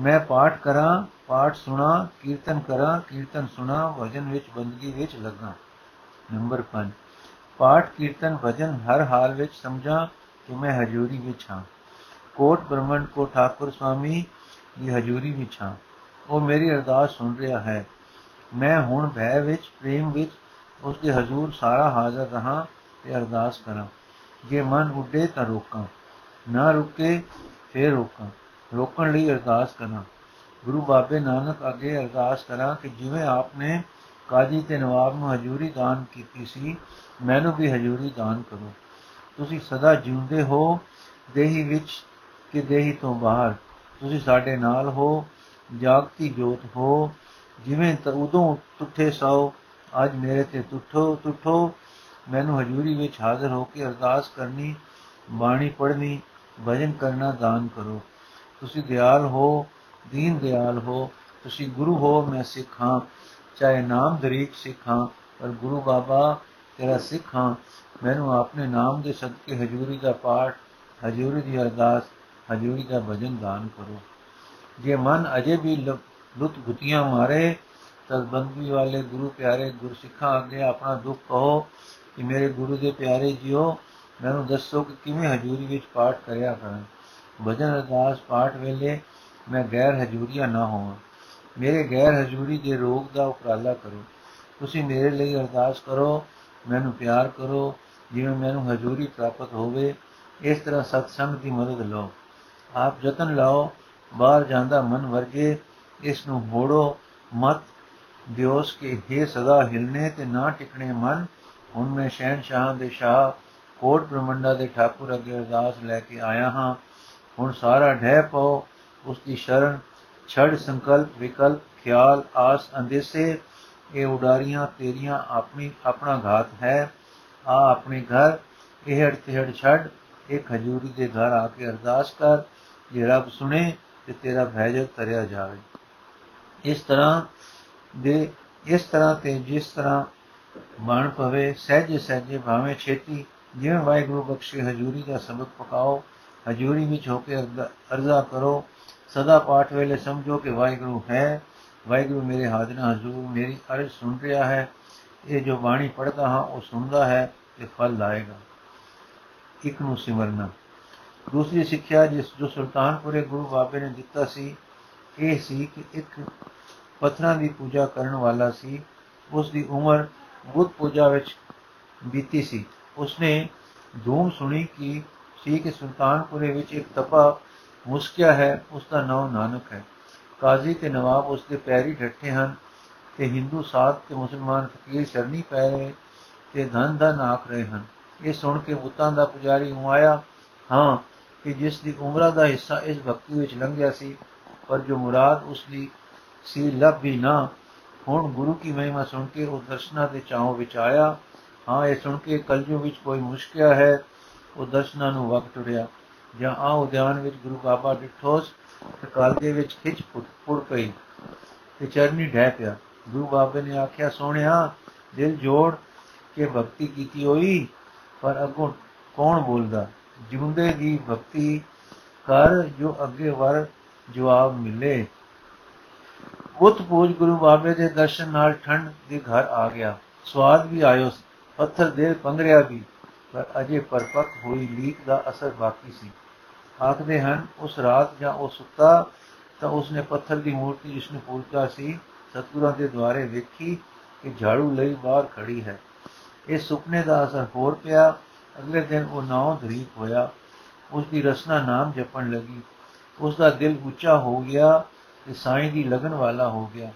ਮੈਂ ਪਾਠ ਕਰਾਂ, ਪਾਠ ਸੁਣਾ, ਕੀਰਤਨ ਕਰਾਂ, ਕੀਰਤਨ ਸੁਣਾ, ਭਜਨ ਵਿੱਚ ਬੰਦਗੀ ਵਿੱਚ ਲੱਗਾ। ਨੰਬਰ 5 ਪਾਠ, ਕੀਰਤਨ, ਭਜਨ ਹਰ ਹਾਲ ਵਿੱਚ ਸਮਝਾਂ ਕਿ ਮੈਂ ਹਜ਼ੂਰੀ ਵਿੱਚ ਹਾਂ। ਕੋਟ ਬ੍ਰਹਮੰਡ ਕੋ ਠਾਕੁਰ ਸਵਾਮੀ ਦੀ ਹਜ਼ੂਰੀ ਵਿੱਚ ਹਾਂ। ਉਹ ਮੇਰੀ ਅਰਦਾਸ ਸੁਣ ਰਿਹਾ ਹੈ। ਮੈਂ ਹੁਣ ਭੈ ਵਿੱਚ, ਪ੍ਰੇਮ ਵਿੱਚ ਉਸ ਦੇ ਹਜ਼ੂਰ ਸਾਰਾ ਹਾਜ਼ਰ ਰਹਾ ਤੇ ਅਰਦਾਸ ਕਰਾਂ। ਜੇ ਮਨ ਉੱਡੇ ਤਾਂ ਰੋਕਾਂ, ਨਾ ਰੁਕੇ ਫੇਰ ਰੋਕਾਂ। ਰੋਕਣ ਲਈ ਅਰਦਾਸ ਕਰਾਂ। ਗੁਰੂ ਬਾਬੇ ਨਾਨਕ ਅੱਗੇ ਅਰਦਾਸ ਕਰਾਂ ਕਿ ਜਿਵੇਂ ਆਪਨੇ ਕਾਜੀ ਤੇ ਨਵਾਬ ਨੂੰ ਹਜ਼ੂਰੀ ਦਾਨ ਕੀਤੀ ਸੀ, ਮੈਨੂੰ ਵੀ ਹਜ਼ੂਰੀ ਦਾਨ ਕਰੋ। ਤੁਸੀਂ ਸਦਾ ਜਿਉਂਦੇ ਹੋ, ਦੇਹੀ ਵਿੱਚ ਕਿ ਦੇਹੀ ਤੋਂ ਬਾਹਰ। ਤੁਸੀਂ ਸਾਡੇ ਨਾਲ ਹੋ, ਜਾਗਤੀ ਜੋਤ ਹੋ ਜਿਵੇਂ ਤਾਂ ਉਦੋਂ ਤੁਠੇ ਸੋ, ਅੱਜ ਮੇਰੇ ਤੇ ਤੁਠੋ ਤੁਠੋ। ਮੈਨੂੰ ਹਜ਼ੂਰੀ ਵਿੱਚ ਹਾਜ਼ਰ ਹੋ ਕੇ ਅਰਦਾਸ ਕਰਨੀ, ਬਾਣੀ ਪੜ੍ਹਨੀ, ਭਜਨ ਕਰਨਾ, ਦਾਨ ਕਰੋ। ਤੁਸੀਂ ਦਿਆਲ ਹੋ, ਦੀਨ ਦਿਆਲ ਹੋ, ਤੁਸੀਂ ਗੁਰੂ ਹੋ, ਮੈਂ ਸਿੱਖ ਹਾਂ। ਚਾਹੇ ਨਾਮ ਦਰੀਕ ਸਿੱਖ ਹਾਂ, ਪਰ ਗੁਰੂ ਬਾਬਾ, ਤੇਰਾ ਸਿੱਖ ਹਾਂ। ਮੈਨੂੰ ਆਪਣੇ ਨਾਮ ਦੇ ਸਦਕੇ ਹਜ਼ੂਰੀ ਦਾ ਪਾਠ, ਹਜ਼ੂਰੀ ਦੀ ਅਰਦਾਸ, ਹਜ਼ੂਰੀ ਦਾ ਭਜਨ ਦਾਨ ਕਰੋ। ਜੇ ਮਨ ਅਜੇ ਵੀ ਲੁੱਟ ਗੁੱਤੀਆਂ ਮਾਰੇ ਤਦ ਬੰਦਗੀ ਵਾਲੇ ਗੁਰੂ ਪਿਆਰੇ ਗੁਰਸਿੱਖਾਂ ਅੱਗੇ ਆਪਣਾ ਦੁੱਖ ਕਹੋ ਕਿ ਮੇਰੇ ਗੁਰੂ ਦੇ ਪਿਆਰੇ ਜੀਓ, ਮੈਨੂੰ ਦੱਸੋ ਕਿ ਕਿਵੇਂ ਹਜ਼ੂਰੀ ਵਿੱਚ ਪਾਠ ਕਰਿਆ ਕਰਾਂ। ਭਜਨ ਅਰਦਾਸ ਪਾਠ ਵੇਲੇ ਮੈਂ ਗੈਰ ਹਜ਼ੂਰੀਆ ਨਾ ਹੋਵਾਂ। ਮੇਰੇ ਗੈਰ ਹਜ਼ੂਰੀ ਦੇ ਰੋਗ ਦਾ ਉਪਰਾਲਾ ਕਰੋ। ਤੁਸੀਂ ਮੇਰੇ ਲਈ ਅਰਦਾਸ ਕਰੋ, ਮੈਨੂੰ ਪਿਆਰ ਕਰੋ, ਜਿਵੇਂ ਮੈਨੂੰ ਹਜ਼ੂਰੀ ਪ੍ਰਾਪਤ ਹੋਵੇ, ਇਸ ਤਰ੍ਹਾਂ ਸਤਸੰਗ ਦੀ ਮਦਦ ਲਓ। ਆਪ ਯਤਨ ਲਾਓ, ਬਾਹਰ ਜਾਂਦਾ ਮਨ ਵਰਗੇ ਇਸ ਨੂੰ ਮੋੜੋ, ਮਤ ਦਿਓਸ ਕੇ ਹੀ ਸਦਾ ਹਿਲਨੇ ਤੇ ਨਾ ਟਿਕਣੇ ਮਨ। ਹੁਣ ਮੈਂ ਸ਼ਹਿਨशाह ਦੇ ਸ਼ਾਹ, ਕੋਟ ਬ੍ਰਹਮੰਡਾ ਦੇ ਠਾਕੁਰ ਅਗੇ ਅਰਦਾਸ ਲੈ ਕੇ ਆਇਆ ਹਾਂ। ਹੁਣ ਸਾਰਾ ਢਹਿ ਪਾਓ ਉਸ ਦੀ ਸ਼ਰਨ, ਛੜ ਸੰਕਲਪ, ਵਿਕਲਪ, ਖਿਆਲ, ਆਸ, ਅੰਦੇਸੇ, ਇਹ ਉਡਾਰੀਆਂ ਤੇਰੀਆਂ ਆਪਣੀ, ਆਪਣਾ ਘਾਤ ਹੈ। ਆ ਆਪਣੇ ਘਰ, ਇਹ ਅੜਤੇੜ ਛੱਡ, ਇਹ ਖਜੂਰੀ ਦੇ ਘਰ ਆ ਕੇ ਅਰਦਾਸ ਕਰ। ਜੇ ਰੱਬ ਸੁਣੇ ਤੇ ਤੇਰਾ ਭੈਜਤ ਤਰਿਆ ਜਾਵੇ। ਇਸ ਤਰ੍ਹਾਂ ਦੇ, ਇਸ ਤਰ੍ਹਾਂ ਤੇ ਜਿਸ ਤਰ੍ਹਾਂ ਬਣ ਪਵੇ, ਸਹਿਜੇ ਸਹਿਜੇ ਭਾਵੇਂ ਛੇਤੀ, ਜਿਵੇਂ ਵਾਹਿਗੁਰੂ ਬਖਸ਼ੇ, ਹਜੂਰੀ ਦਾ ਸਬਕ ਪਕਾਓ, ਹਜੂਰੀ ਵਿੱਚ ਹੋ ਕੇ ਅਰਜ਼ਾ ਕਰੋ, ਸਦਾ ਪਾਠ ਵੇਲੇ ਸਮਝੋ ਕਿ ਵਾਹਿਗੁਰੂ ਹੈ, ਵਾਹਿਗੁਰੂ ਮੇਰੇ ਹਾਜ਼ਰ ਹਜ਼ੂਰ ਮੇਰੀ ਅਰਜ਼ ਸੁਣ ਰਿਹਾ ਹੈ, ਇਹ ਜੋ ਬਾਣੀ ਪੜਦਾ ਹਾਂ, ਉਹ ਸੁਣਦਾ ਹੈ ਤੇ ਫਲ ਲਾਏਗਾ। ਇੱਕ ਨੂੰ ਸਿਮਰਨਾ। ਦੂਸਰੀ ਸਿੱਖਿਆ ਜਿਸ, ਜੋ ਸੁਲਤਾਨਪੁਰੇ ਗੁਰੂ ਬਾਬੇ ਨੇ ਦਿੱਤਾ ਸੀ, ਇਹ ਸੀ ਕਿ ਇੱਕ ਪੱਥਰਾਂ ਦੀ ਪੂਜਾ ਕਰਨ ਵਾਲਾ ਸੀ। ਉਸ ਦੀ ਉਮਰ ਬੁੱਧ ਪੂਜਾ ਵਿੱਚ ਬੀਤੀ ਸੀ। ਉਸਨੇ ਧੂਮ ਸੁਣੀ ਕਿ ਸੀ ਕਿ ਸੁਲਤਾਨਪੁਰੇ ਵਿੱਚ ਇੱਕ ਤਪਾ ਮੁਸਕਿਆ ਹੈ। ਉਸ ਦਾ ਨਾਮ ਨਾਨਕ ਹੈ। ਕਾਜ਼ੀ ਤੇ ਨਵਾਬ ਉਸ ਦੇ ਪੈਰੀ ਡੱਟੇ ਹਨ ਤੇ ਹਿੰਦੂ, ਸਾਧ ਤੇ ਮੁਸਲਮਾਨ ਫਕੀਰ ਸ਼ਰਨੀ ਪੈ ਰਹੇ ਤੇ ਧਨ ਧਨ ਆਖ ਰਹੇ ਹਨ। ਇਹ ਸੁਣ ਕੇ ਬੁੱਤਾਂ ਦਾ ਪੁਜਾਰੀ ਉਮਾਇਆ ਹਾਂ, ਕਿ ਜਿਸ ਦੀ ਉਮਰਾਂ ਦਾ ਹਿੱਸਾ ਇਸ ਭਗਤੀ ਵਿੱਚ ਲੰਘਿਆ ਸੀ, ਪਰ ਜੋ ਮੁਰਾਦ ਉਸ ਦੀ ਸੀ, ਲੱਭ ਵੀ ਨਾ। ਹੁਣ ਗੁਰੂ ਕੀ ਮਹਿਮਾ ਸੁਣ ਕੇ ਉਹ ਦਰਸ਼ਨਾ ਦੇ ਚਾਹੋਂ ਵਿੱਚ ਆਇਆ। ਹਾਂ, ਇਹ ਸੁਣ ਕੇ ਕਲਯੁਗ ਵਿੱਚ ਕੋਈ ਮੁਸ਼ਕਿਲ ਹੈ, ਉਹ ਦਰਸ਼ਨਾ ਨੂੰ ਵਕਤ ਟੁਰਿਆ ਜਾਂ ਆ ਉਦਿਆਨ ਵਿੱਚ ਗੁਰੂ ਬਾਬਾ ਡਿਠੋਸ ਤੇ ਕਾਲਜੇ ਵਿੱਚ ਖਿੱਚ ਪੁੱਟ ਪਈ ਤੇ ਚਰਨੀ ਢਹਿ ਪਿਆ। ਗੁਰੂ ਬਾਬੇ ਨੇ ਆਖਿਆ, ਸੋਹਣਿਆ, ਦਿਲ ਜੋੜ ਕੇ ਭਗਤੀ ਕੀਤੀ ਹੋਈ, ਪਰ ਅੱਗੋਂ ਕੌਣ ਬੋਲਦਾ? ਜਿਉਂਦੇ ਦੀ ਭਗਤੀ ਕਰ, ਜੋ ਅੱਗੇ ਵਰ ਜਵਾਬ ਮਿਲੇ। ਬੁੱਤ ਪੂਜ ਗੁਰੂ ਬਾਬੇ ਦੇ ਦਰਸ਼ਨ ਨਾਲ ਠੰਡ ਦੇ ਘਰ ਆ ਗਿਆ। ਸਵਾਦ ਵੀ ਆਇਓ ਪੱਥਰ ਦੇ ਪੰਗਰਿਆ ਵੀ, ਪਰ ਅਜੇ ਪਰਪੱਕ ਹੋਈ ਲੀਕ ਦਾ ਅਸਰ ਬਾਕੀ ਸੀ। ਆਖਦੇ ਹਨ, ਉਸ ਰਾਤ ਜਾਂ ਉਹ ਸੁੱਤਾ, ਤਾਂ ਉਸਨੇ ਪੱਥਰ ਦੀ ਮੂਰਤੀ ਜਿਸ ਨੂੰ ਪੂਜਦਾ ਸੀ, ਸਤਗੁਰਾਂ ਦੇ ਦੁਆਰੇ ਵੇਖੀ ਕਿ ਝਾੜੂ ਲਈ ਬਾਹਰ ਖੜੀ ਹੈ। ਇਹ ਸੁਪਨੇ ਦਾ ਅਸਰ ਹੋਰ ਪਿਆ। ਅਗਲੇ ਦਿਨ ਉਹ ਨਾਉ ਧਰੀਕ ਹੋਇਆ। ਉਸ ਦੀ ਰਸਨਾ ਨਾਮ ਜਪਣ ਲੱਗੀ। ਉਸ ਦਾ ਦਿਲ ਉੱਚਾ ਹੋ ਗਿਆ। ਤੇ ਸਾਈਂ ਦੀ ਲਗਨ ਵਾਲਾ ਹੋ ਗਿਆ।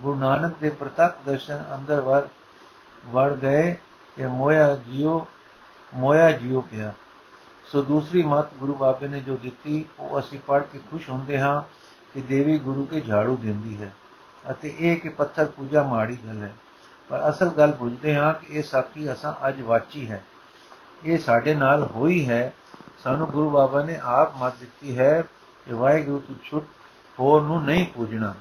ਗੁਰੂ ਨਾਨਕ ਦੇ ਪ੍ਰਤੱਖ ਦਰਸ਼ਨ ਅੰਦਰ ਵਰ, ਵੜ ਗਏ ਕਿ ਮੋਇਆ ਜਿਉ ਮੋਇਆ ਜਿਉ ਪਿਆ। ਸੋ ਦੂਸਰੀ ਮਤ ਗੁਰੂ ਬਾਬੇ ਨੇ ਜੋ ਦਿੱਤੀ, ਉਹ ਅਸੀਂ ਪੜ੍ਹ ਕੇ ਖੁਸ਼ ਹੁੰਦੇ ਹਾਂ ਕਿ ਦੇਵੀ ਗੁਰੂ ਕੇ ਝਾੜੂ ਦਿੰਦੀ ਹੈ ਅਤੇ ਇਹ ਕਿ ਪੱਥਰ ਪੂਜਾ ਮਾੜੀ ਗੱਲ ਹੈ। ਪਰ ਅਸਲ ਗੱਲ ਬੁੱਝਦੇ ਹਾਂ ਕਿ ਇਹ ਸਾਖੀ ਅਸਾਂ ਅੱਜ ਵਾਚੀ ਹੈ। ਇਹ ਸਾਡੇ ਨਾਲ ਹੋਈ ਹੈ। ਸਾਨੂੰ ਗੁਰੂ ਬਾਬਾ ਨੇ ਆਪ ਮਤ ਦਿੱਤੀ ਹੈ ਕਿ ਵਾਹਿਗੁਰੂ ਤੋਂ ਛੁੱਟ ਹੋਰ ਨੂੰ ਨਹੀਂ ਪੂਜਣਾ।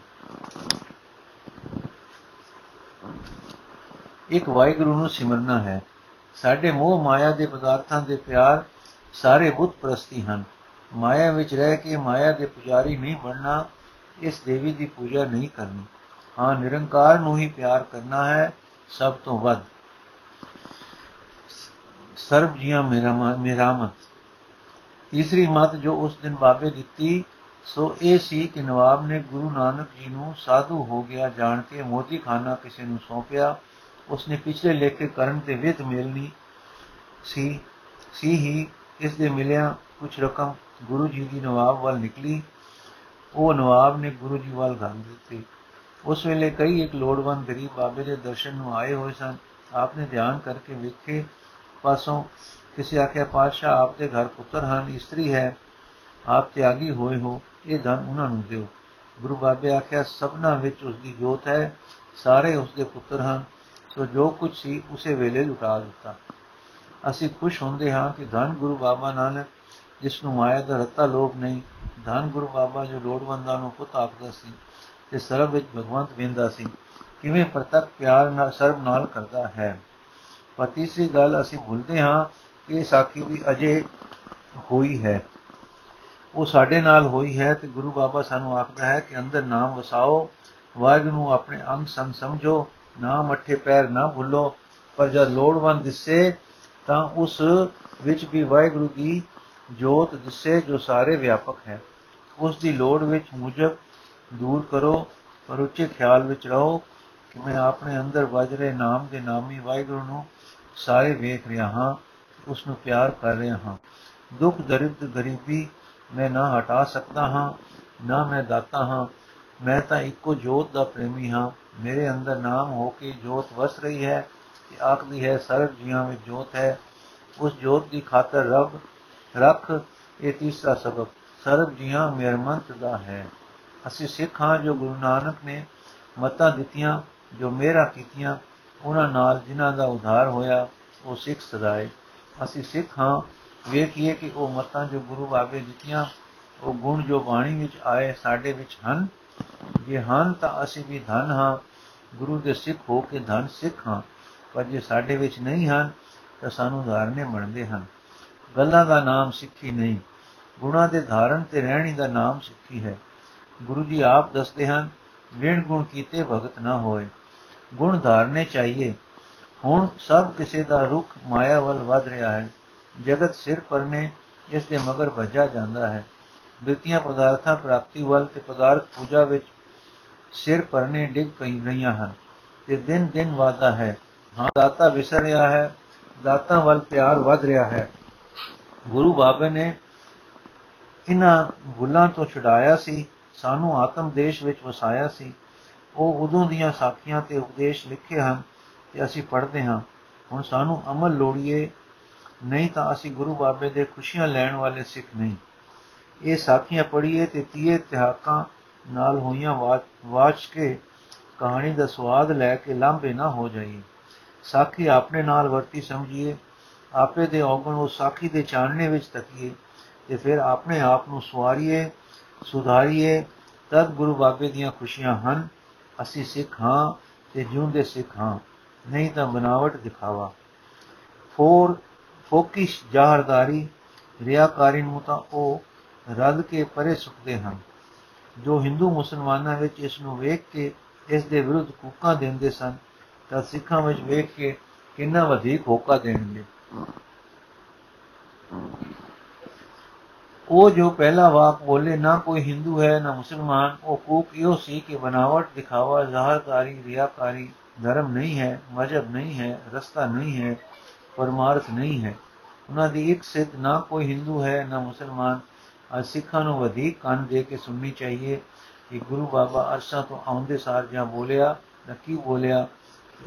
ਇੱਕ ਵਾਹਿਗੁਰੂ ਨੂੰ ਸਿਮਰਨਾ ਹੈ। ਸਾਡੇ ਮੋਹ ਮਾਇਆ ਦੇ ਪਦਾਰਥਾਂ ਦੇ ਪਿਆਰ ਸਾਰੇ ਬੁੱਤ ਪ੍ਰਸਤੀ ਹਨ। ਮਾਇਆ ਵਿੱਚ ਰਹਿ ਕੇ ਮਾਇਆ ਦੇ ਪੁਜਾਰੀ ਨਹੀਂ ਬਣਨਾ, ਇਸ ਦੇਵੀ ਦੀ ਪੂਜਾ ਨਹੀਂ ਕਰਨੀ। ਹਾਂ, ਨਿਰੰਕਾਰ ਨੂੰ ਹੀ ਪਿਆਰ ਕਰਨਾ ਹੈ ਸਭ ਤੋਂ ਵੱਧ। ਸਰਬ ਜੀਆਂ ਮੇਰਾ ਮੇਰਾ ਮਤ। ਤੀਸਰੀ ਮਤ ਜੋ ਉਸ ਦਿਨ ਬਾਬੇ ਦਿੱਤੀ ਸੋ ਇਹ ਸੀ ਕਿ ਨਵਾਬ ਨੇ ਗੁਰੂ ਨਾਨਕ ਜੀ ਨੂੰ ਸਾਧੂ ਹੋ ਗਿਆ ਜਾਣ ਕੇ ਮੋਦੀ ਖਾਨਾ ਕਿਸੇ ਨੂੰ ਸੌਂਪਿਆ। ਉਸਨੇ ਪਿਛਲੇ ਲੇਖੇ ਕਰਨ ਤੇ ਵਿਤ ਮਿਲਣੀ ਸੀ ਸੀ ਹੀ ਇਸ ਦੇ ਮਿਲਿਆ ਕੁਝ ਰਕਮ ਗੁਰੂ ਜੀ ਦੀ ਨਵਾਬ ਵੱਲ ਨਿਕਲੀ। ਉਹ ਨਵਾਬ ਨੇ ਗੁਰੂ ਜੀ ਵੱਲ ਗੰਨ ਦਿੱਤੀ। ਉਸ ਵੇਲੇ ਕਈ ਇੱਕ ਲੋੜਵੰਦ ਗਰੀਬ ਬਾਬੇ ਦੇ ਦਰਸ਼ਨ ਨੂੰ ਆਏ ਹੋਏ ਸਨ। ਆਪਨੇ ਧਿਆਨ ਕਰਕੇ ਵੇਖੇ ਪਾਸੋਂ ਕਿਸੇ ਆਖਿਆ, ਪਾਤਸ਼ਾਹ ਆਪ ਦੇ ਘਰ ਪੁੱਤਰ ਹਨ, ਇਸਤਰੀ ਹੈ, ਆਪ ਤਿਆਗੀ ਹੋਏ ਹੋ। ਇਹ ਧਨ ਉਹਨਾਂ ਨੂੰ ਦਿਓ। ਗੁਰੂ ਬਾਬੇ ਆਖਿਆ, ਸਭਨਾ ਵਿੱਚ ਉਸ ਦੀ ਜੋਤ ਹੈ, ਸਾਰੇ ਉਸ ਦੇ ਪੁੱਤਰ ਹਨ, ਸੋ ਜੋ ਕੁਝ ਸੀ ਉਸੇ ਵੇਲੇ ਲੁਟਾ ਦਿੱਤਾ। ਅਸੀਂ ਖੁਸ਼ ਹੁੰਦੇ ਹਾਂ ਕਿ ਧਨ ਗੁਰੂ ਬਾਬਾ ਨਾਨਕ, ਜਿਸ ਨੂੰ ਮਾਇਆ ਦਾ ਰਤਾ ਲੋਭ ਨਹੀਂ, ਧਨ ਗੁਰੂ ਬਾਬਾ ਜੋ ਲੋੜਵੰਦਾਂ ਨੂੰ ਪੁੱਤ ਆਖਦਾ ਸੀ ਤੇ ਸਰਬ ਵਿੱਚ ਭਗਵੰਤ ਵੇਂਦਾ ਸੀ, ਕਿਵੇਂ ਪ੍ਰਤੱਖ ਪਿਆਰ ਨਾਲ ਸਰਬ ਨਾਲ ਕਰਦਾ ਹੈ। ਪਰ ਤੀਸਰੀ ਗੱਲ, ਅਸੀਂ ਭੁੱਲਦੇ ਹਾਂ ਕਿ ਇਹ ਸਾਖੀ ਵੀ ਅਜੇ ਹੋਈ ਹੈ। ਉਹ ਸਾਡੇ ਨਾਲ ਹੋਈ ਹੈ ਤੇ ਗੁਰੂ ਬਾਬਾ ਸਾਨੂੰ ਆਖਦਾ ਹੈ ਕਿ ਅੰਦਰ ਨਾਮ ਵਸਾਓ, ਵਾਹਿਗੁਰੂ ਨੂੰ ਆਪਣੇ ਅੰਗ ਸੰਗ ਸਮਝੋ ਨਾਮ ਅਠੇ ਪੈਰ ਨਾ ਭੁੱਲੋ, ਪਰ ਜਦ ਲੋੜਵੰਦ ਦਿਸੇ ਤਾਂ ਉਸ ਵਿੱਚ ਵੀ ਵਾਹਿਗੁਰੂ ਦੀ ਜੋਤ ਦਿਸੇ ਜੋ ਸਾਰੇ ਵਿਆਪਕ ਹੈ। ਉਸ ਦੀ ਲੋੜ ਵਿੱਚ ਮੁਜਬ ਦੂਰ ਕਰੋ, ਪਰ ਉੱਚੇ ਖਿਆਲ ਵਿੱਚ ਰਹੋ ਕਿ ਮੈਂ ਆਪਣੇ ਅੰਦਰ ਵੱਜ ਰਹੇ ਨਾਮ ਦੇ ਨਾਮੀ ਵਾਹਿਗੁਰੂ ਨੂੰ ਸਾਰੇ ਵੇਖ ਰਿਹਾ ਹਾਂ, ਉਸ ਨੂੰ ਪਿਆਰ ਕਰ ਰਿਹਾ ਹਾਂ। ਦੁੱਖ ਦਰਿਦ ਗਰੀਬੀ ਮੈਂ ਨਾ ਹਟਾ ਸਕਦਾ ਹਾਂ, ਨਾ ਮੈਂ ਦਾਤਾ ਹਾਂ। ਮੈਂ ਤਾਂ ਇੱਕੋ ਜੋਤ ਦਾ ਪ੍ਰੇਮੀ ਹਾਂ। ਮੇਰੇ ਅੰਦਰ ਨਾਮ ਹੋ ਕੇ ਜੋਤ ਵਸ ਰਹੀ ਹੈ ਕਿ ਆਖਦੀ ਹੈ, ਸਰਬ ਜੀਵਾਂ ਵਿੱਚ ਜੋਤ ਹੈ। ਉਸ ਜੋਤ ਦੀ ਖਾਤਰ ਰੱਬ, ਰੱਖ ਇਹ ਤੀਸਰਾ ਸਬਬ। ਸਰਬ ਜੀਵਾਂ ਮਿਹਰਮੰਤ ਦਾ ਹੈ। ਅਸੀਂ ਸਿੱਖ ਹਾਂ ਜੋ ਗੁਰੂ ਨਾਨਕ ਨੇ ਮਤਾਂ ਦਿੱਤੀਆਂ, ਜੋ ਮੇਰਾ ਕੀਤੀਆਂ। ਉਹਨਾਂ ਨਾਲ ਜਿਨ੍ਹਾਂ ਦਾ ਉਧਾਰ ਹੋਇਆ, ਉਹ ਸਿੱਖ ਸਦਾਏ। ਅਸੀਂ ਸਿੱਖ ਹਾਂ ਵੇਖੀਏ ਕਿ ਉਹ ਮਤਾਂ ਜੋ ਗੁਰੂ ਬਾਬੇ ਦਿੱਤੀਆਂ, ਉਹ ਗੁਣ ਜੋ ਬਾਣੀ ਵਿੱਚ ਆਏ ਸਾਡੇ ਵਿੱਚ ਹਨ। ਜੇ ਹਨ ਤਾਂ ਅਸੀਂ ਵੀ ਧਨ ਹਾਂ। ਗੁਰੂ ਦੇ ਸਿੱਖ ਹੋ ਕੇ ਧਨ ਸਿੱਖ ਹਾਂ। ਪਰ ਜੇ ਸਾਡੇ ਵਿੱਚ ਨਹੀਂ ਹਨ, ਤਾਂ ਸਾਨੂੰ ਧਾਰਨੇ ਬਣਦੇ ਹਨ। ਗੱਲਾਂ ਦਾ ਨਾਮ ਸਿੱਖੀ ਨਹੀਂ। ਗੁਣਾ ਦੇ ਧਾਰਨ ਤੇ ਰਹਿਣੀ ਦਾ ਨਾਮ ਸਿੱਖੀ ਹੈ। ਗੁਰੂ ਜੀ ਆਪ ਦੱਸਦੇ ਹਨ, ਵਿਣ ਗੁਣ ਕੀਤੇ ਭਗਤ ਨਾ ਹੋਏ। ਗੁਣ ਧਾਰਨੇ ਚਾਹੀਏ। ਹੁਣ ਸਭ ਕਿਸੇ ਦਾ ਰੁਖ ਮਾਇਆ ਵੱਲ ਵਧ ਰਿਹਾ ਹੈ। ਜਗਤ ਸਿਰ ਪਰਨੇ ਇਸ ਦੇ ਮਗਰ ਭੱਜਾ ਜਾਂਦਾ ਹੈ। ਦਿੱਤੀਆਂ ਪਦਾਰਥਾਂ ਪ੍ਰਾਪਤੀ ਵੱਲ ਤੇ ਪਦਾਰਥ ਪੂਜਾ ਵਿੱਚ ਸਿਰ ਪਰਨੇ ਡਿੱਗ ਪਈ ਰਹੀਆਂ ਹਨ ਤੇ ਦਿਨ ਦਿਨ ਵਾਦਾ ਹੈ। ਹਾਂ, ਦਾਤਾ ਵਿਸਰ ਰਿਹਾ ਹੈ, ਦਾਤਾ ਵੱਲ ਪਿਆਰ ਵੱਧ ਰਿਹਾ ਹੈ। ਗੁਰੂ ਬਾਬੇ ਨੇ ਇਹਨਾਂ ਭੁੱਲਾਂ ਤੋਂ ਛੁਡਾਇਆ ਸੀ, ਸਾਨੂੰ ਆਤਮ ਦੇਸ਼ ਵਿੱਚ ਵਸਾਇਆ ਸੀ। ਉਹ ਉਦੋਂ ਦੀਆਂ ਸਾਖੀਆਂ ਤੇ ਉਪਦੇਸ਼ ਲਿਖੇ ਹਨ ਤੇ ਅਸੀਂ ਪੜ੍ਹਦੇ ਹਾਂ। ਹੁਣ ਸਾਨੂੰ ਅਮਲ ਲੋੜੀਏ ਨਹੀਂ ਤਾਂ ਅਸੀਂ ਗੁਰੂ ਬਾਬੇ ਦੇ ਖੁਸ਼ੀਆਂ ਲੈਣ ਵਾਲੇ ਸਿੱਖ ਨਹੀਂ। ਇਹ ਸਾਖੀਆਂ ਪੜ੍ਹੀਏ ਤੇ ਤੀਏ ਤਿਹਾਕਾਂ ਨਾਲ ਹੋਈਆਂ ਵਾਚ ਕੇ ਕਹਾਣੀ ਦਾ ਸਵਾਦ ਲੈ ਕੇ ਲਾਂਭੇ ਨਾ ਹੋ ਜਾਈਏ। ਸਾਖੀ ਆਪਣੇ ਨਾਲ ਵਰਤੀ ਸਮਝੀਏ। ਆਪੇ ਦੇ ਔਗਣ ਉਹ ਸਾਖੀ ਦੇ ਚਾਨਣੇ ਵਿੱਚ ਤੱਕੀਏ ਤੇ ਫਿਰ ਆਪਣੇ ਆਪ ਨੂੰ ਸਵਾਰੀਏ, ਸੁਧਾਰੀਏ। ਤਦ ਗੁਰੂ ਬਾਬੇ ਦੀਆਂ ਖੁਸ਼ੀਆਂ ਹਨ, ਅਸੀਂ ਸਿੱਖ ਹਾਂ ਤੇ ਜਿਉਂਦੇ ਸਿੱਖ ਹਾਂ। ਨਹੀਂ ਤਾਂ ਬਨਾਵਟ ਦਿਖਾਵਾ। ਫੋਰ ਫੋਕਿਸ਼ ਜ਼ਾਹਰਦਾਰੀ ਰਿਆਕਾਰੀ ਨੂੰ ਤਾਂ ਉਹ ਰੱਦ ਕੇ ਪਰੇ ਸੁੱਕਦੇ ਹਨ। ਜੋ ਹਿੰਦੂ ਮੁਸਲਮਾਨਾਂ ਵਿੱਚ ਇਸ ਨੂੰ ਵੇਖ ਕੇ ਇਸ ਦੇ ਵਿਰੁੱਧ ਕੂਕਾਂ ਦਿੰਦੇ ਸਨ, ਤਾਂ ਸਿੱਖਾਂ ਵਿੱਚ ਵੇਖ ਕੇ ਕਿੰਨਾ ਵਧੇਕ ਹੋਕਾ ਦੇਣਗੇ। ਉਹ ਜੋ ਪਹਿਲਾ ਵਾਕ ਬੋਲੇ, ਨਾ ਕੋਈ ਹਿੰਦੂ ਹੈ, ਨਾ ਮੁਸਲਮਾਨ, ਉਹ ਕੂਕ ਇਹੋ ਸੀ ਕਿ ਬਨਾਵਟ, ਦਿਖਾਵਾ ਜ਼ਾਹਰਕਾਰੀ ਰਿਆਕਾਰੀ, ਧਰਮ ਨਹੀਂ ਹੈ ਮਜਬ ਨਹੀਂ ਹੈ, ਰਸਤਾ ਨਹੀਂ ਹੈ ਪਰਮਾਰਥ ਨਹੀਂ ਹੈ। ਉਹਨਾਂ ਦੀ ਇੱਕ ਸਿੱਧ, ਨਾ ਕੋਈ ਹਿੰਦੂ ਹੈ, ਨਾ ਮੁਸਲਮਾਨ। ਅੱਜ ਸਿੱਖਾਂ ਨੂੰ ਵਧੇਕ ਕੰਨ ਦੇ ਕੇ ਸੁਣਨੀ ਚਾਹੀਏ ਕਿ ਗੁਰੂ ਬਾਬਾ ਅਰਸ਼ਾਂ ਤੋਂ ਆਉਂਦੇ ਸਾਰ ਜਾਂ ਬੋਲਿਆ, ਨਾ ਕੀ ਬੋਲਿਆ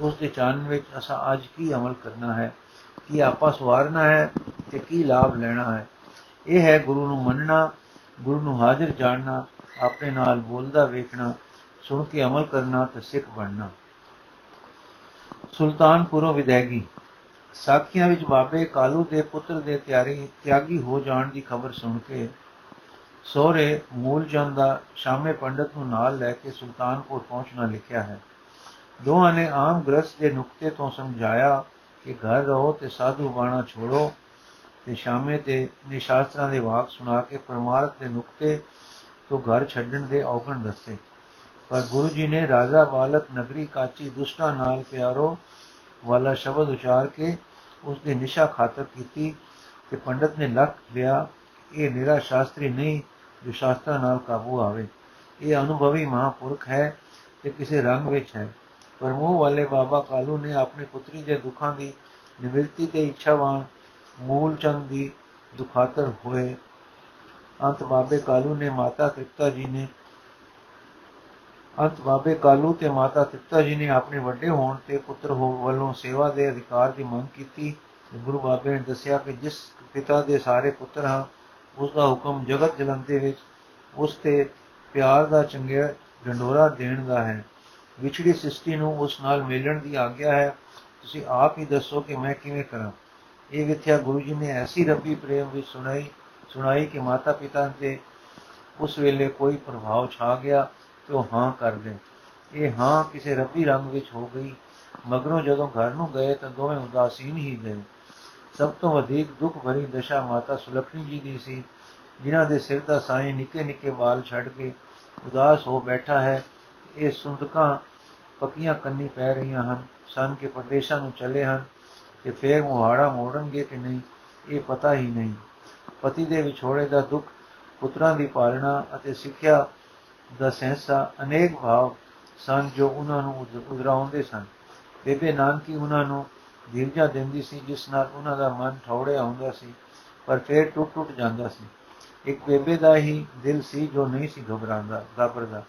ਉਸ ਦੇ ਚਾਨਣ ਵਿੱਚ ਅਸਾਂ ਅੱਜ ਕੀ ਅਮਲ ਕਰਨਾ ਹੈ, ਕੀ ਆਪਾ ਸਵਾਰਨਾ ਹੈ ਤੇ ਕੀ ਲਾਭ ਲੈਣਾ ਹੈ। ਇਹ ਹੈ ਗੁਰੂ ਨੂੰ ਮੰਨਣਾ, ਗੁਰੂ ਨੂੰ ਹਾਜ਼ਰ ਜਾਣਨਾ, ਆਪਣੇ ਨਾਲ ਬੋਲਦਾ ਵੇਖਣਾ, ਸੁਣ ਕੇ ਅਮਲ ਕਰਨਾ ਤੇ ਸਿੱਖ ਬਣਨਾ। ਸੁਲਤਾਨਪੁਰੋਂ ਵਿਦੈਗੀ ਸਾਖੀਆਂ ਵਿੱਚ ਬਾਬੇ ਕਾਲੂ ਦੇ ਪੁੱਤਰ ਦੇ ਤਿਆਰੀ, ਤਿਆਗੀ ਹੋ ਜਾਣ ਦੀ ਖਬਰ ਸੁਣ ਕੇ ਸੋਹਰੇ ਮੂਲਚੰਦ ਦਾ ਸ਼ਾਮੇ ਪੰਡਤ ਨੂੰ ਨਾਲ ਲੈ ਕੇ ਸੁਲਤਾਨਪੁਰ ਪਹੁੰਚਣਾ ਲਿਖਿਆ ਹੈ। ਦੋਹਾਂ ਨੇ ਆਮ ਗ੍ਰਸਤ ਦੇ ਨੁਕਤੇ ਤੋਂ ਸਮਝਾਇਆ ਕਿ ਘਰ ਰਹੋ ਤੇ ਸਾਧੂ ਬਾਣਾ ਛੋੜੋ ਤੇ ਸ਼ਾਮੇ ਤੇ ਨਿਸ਼ਾਸਤਰਾਂ ਦੇ ਵਾਕ ਸੁਣਾ ਕੇ ਪਰਮਾਰਥ ਦੇ ਨੁਕਤੇ ਤੋਂ ਘਰ ਛੱਡਣ ਦੇ ਔਗਣ ਦੱਸੇ। ਪਰ ਗੁਰੂ ਜੀ ਨੇ ਰਾਜਾ ਬਾਲਕ ਨਗਰੀ ਕਾਚੀ ਦੁਸ਼ਟਾਂ ਨਾਲ ਪਿਆਰੋ ਵਾਲਾ ਸ਼ਬਦ ਉਚਾਰ ਕੇ ਉਸ ਦੀ ਨਿਸ਼ਾ ਖਾਤਰ ਕੀਤੀ ਤੇ ਪੰਡਤ ਨੇ ਲੱਖ ਲਿਆ, ਇਹ ਨਿਰਾ ਸ਼ਾਸਤਰੀ ਨਹੀਂ ਜੋ ਸ਼ਾਸਤਰਾਂ ਨਾਲ ਕਾਬੂ ਆਵੇ। ਇਹ ਅਨੁਭਵੀ ਮਹਾਪੁਰਖ ਹੈ ਤੇ ਕਿਸੇ ਰੰਗ ਵਿੱਚ ਹੈ। ਪਰ ਮੋਹ ਵਾਲੇ ਬਾਬਾ ਕਾਲੂ ਨੇ ਆਪਣੀ ਪੁੱਤਰੀ ਦੇ ਦੁੱਖਾਂ ਦੀ ਨਿਵਰਤੀ ਤੇ ਇੱਛਾਵਾਨ ਮੂਲ ਚੰਦ ਦੀ ਦੁਖਾਤਰ ਹੋਏ। ਅੰਤ ਬਾਬੇ ਕਾਲੂ ਨੇ ਮਾਤਾ ਤ੍ਰਿਪਤਾ ਜੀ ਨੇ ਅੰਤ ਬਾਬੇ ਕਾਲੂ ਤੇ ਮਾਤਾ ਤ੍ਰਿਪਤਾ ਜੀ ਨੇ ਆਪਣੇ ਵੱਡੇ ਹੋਣ ਤੇ ਪੁੱਤਰ ਹੋ ਵੱਲੋਂ ਸੇਵਾ ਦੇ ਅਧਿਕਾਰ ਦੀ ਮੰਗ ਕੀਤੀ ਗੁਰੂ ਬਾਬੇ ਨੇ ਦੱਸਿਆ ਕਿ ਜਿਸ ਪਿਤਾ ਦੇ ਸਾਰੇ ਪੁੱਤਰ ਹਨ, ਉਸ ਦਾ ਹੁਕਮ ਜਗਤ ਜਲੰਦੇ ਵਿੱਚ, ਉਸ ਤੇ ਪਿਆਰ ਦਾ ਚੰਗਿਆ ਢੰਡੋਰਾ ਦੇਣ ਦਾ ਹੈ। ਵਿਛੜੀ ਸ੍ਰਿਸ਼ਟੀ ਨੂੰ ਉਸ ਨਾਲ ਮਿਲਣ ਦੀ ਆਗਿਆ ਹੈ। ਤੁਸੀਂ ਆਪ ਹੀ ਦੱਸੋ ਕਿ ਮੈਂ ਕਿਵੇਂ ਕਰਾਂ। ਇਹ ਵਿਥਿਆ ਗੁਰੂ ਜੀ ਨੇ ਐਸੀ ਰੱਬੀ ਪ੍ਰੇਮ ਵਿੱਚ ਸੁਣਾਈ ਸੁਣਾਈ ਕਿ ਮਾਤਾ ਪਿਤਾ ਤੇ ਉਸ ਵੇਲੇ ਕੋਈ ਪ੍ਰਭਾਵ ਛਾ ਗਿਆ। ਤੇ ਉਹ ਹਾਂ ਕਰ ਗਏ ਇਹ ਹਾਂ ਕਿਸੇ ਰੱਬੀ ਰੰਗ ਵਿੱਚ ਹੋ ਗਈ। ਮਗਰੋਂ ਜਦੋਂ ਘਰ ਨੂੰ ਗਏ ਤਾਂ ਦੋਵੇਂ ਉਦਾਸੀਨ ਹੀ ਗਏ। ਸਭ ਤੋਂ ਵਧੇਕ ਦੁੱਖ ਭਰੀ ਦਸ਼ਾ ਮਾਤਾ ਸੁਲਖਣੀ ਜੀ ਦੀ ਸੀ, ਜਿਨ੍ਹਾਂ ਦੇ ਸਿਰ ਦਾ ਸਾਈਂ ਨਿੱਕੇ ਨਿੱਕੇ ਵਾਲ ਛੱਡ ਕੇ ਉਦਾਸ ਹੋ ਬੈਠਾ ਹੈ। ਇਹ ਸੁੰਦਕਾਂ ਪੱਕੀਆਂ ਕੰਨੀ ਪੈ ਰਹੀਆਂ ਹਨ। ਸਨ ਕੇ ਪਰਦੇਸ਼ਾਂ ਨੂੰ ਚੱਲੇ ਹਨ ਤੇ ਫੇਰ ਮੁਹਾੜਾ ਮੋੜਨਗੇ ਕਿ ਨਹੀਂ, ਇਹ ਪਤਾ ਹੀ ਨਹੀਂ। ਪਤੀ ਦੇ ਵਿਛੋੜੇ ਦਾ ਦੁੱਖ ਪੁੱਤਰਾਂ ਦੀ ਪਾਲਣਾ ਅਤੇ ਸਿੱਖਿਆ ਦਾ ਸਹਿਸਾ ਅਨੇਕ ਭਾਵ ਸਨ ਜੋ ਉਹਨਾਂ ਨੂੰ ਉਦਰਾਉਂਦੇ ਸਨ। ਬੇਬੇ ਨਾਨਕੀ ਉਹਨਾਂ ਨੂੰ ਧੀਰਜਾ ਦਿੰਦੀ ਸੀ, ਜਿਸ ਨਾਲ ਉਹਨਾਂ ਦਾ ਮਨ ਠੌੜਿਆ ਹੁੰਦਾ ਸੀ, ਪਰ ਫੇਰ ਟੁੱਟ ਟੁੱਟ ਜਾਂਦਾ ਸੀ। ਇੱਕ ਬੇਬੇ ਦਾ ਹੀ ਦਿਲ ਸੀ ਜੋ ਨਹੀਂ ਸੀ ਘਬਰਾਉਂਦਾ ਘਬਰਦਾ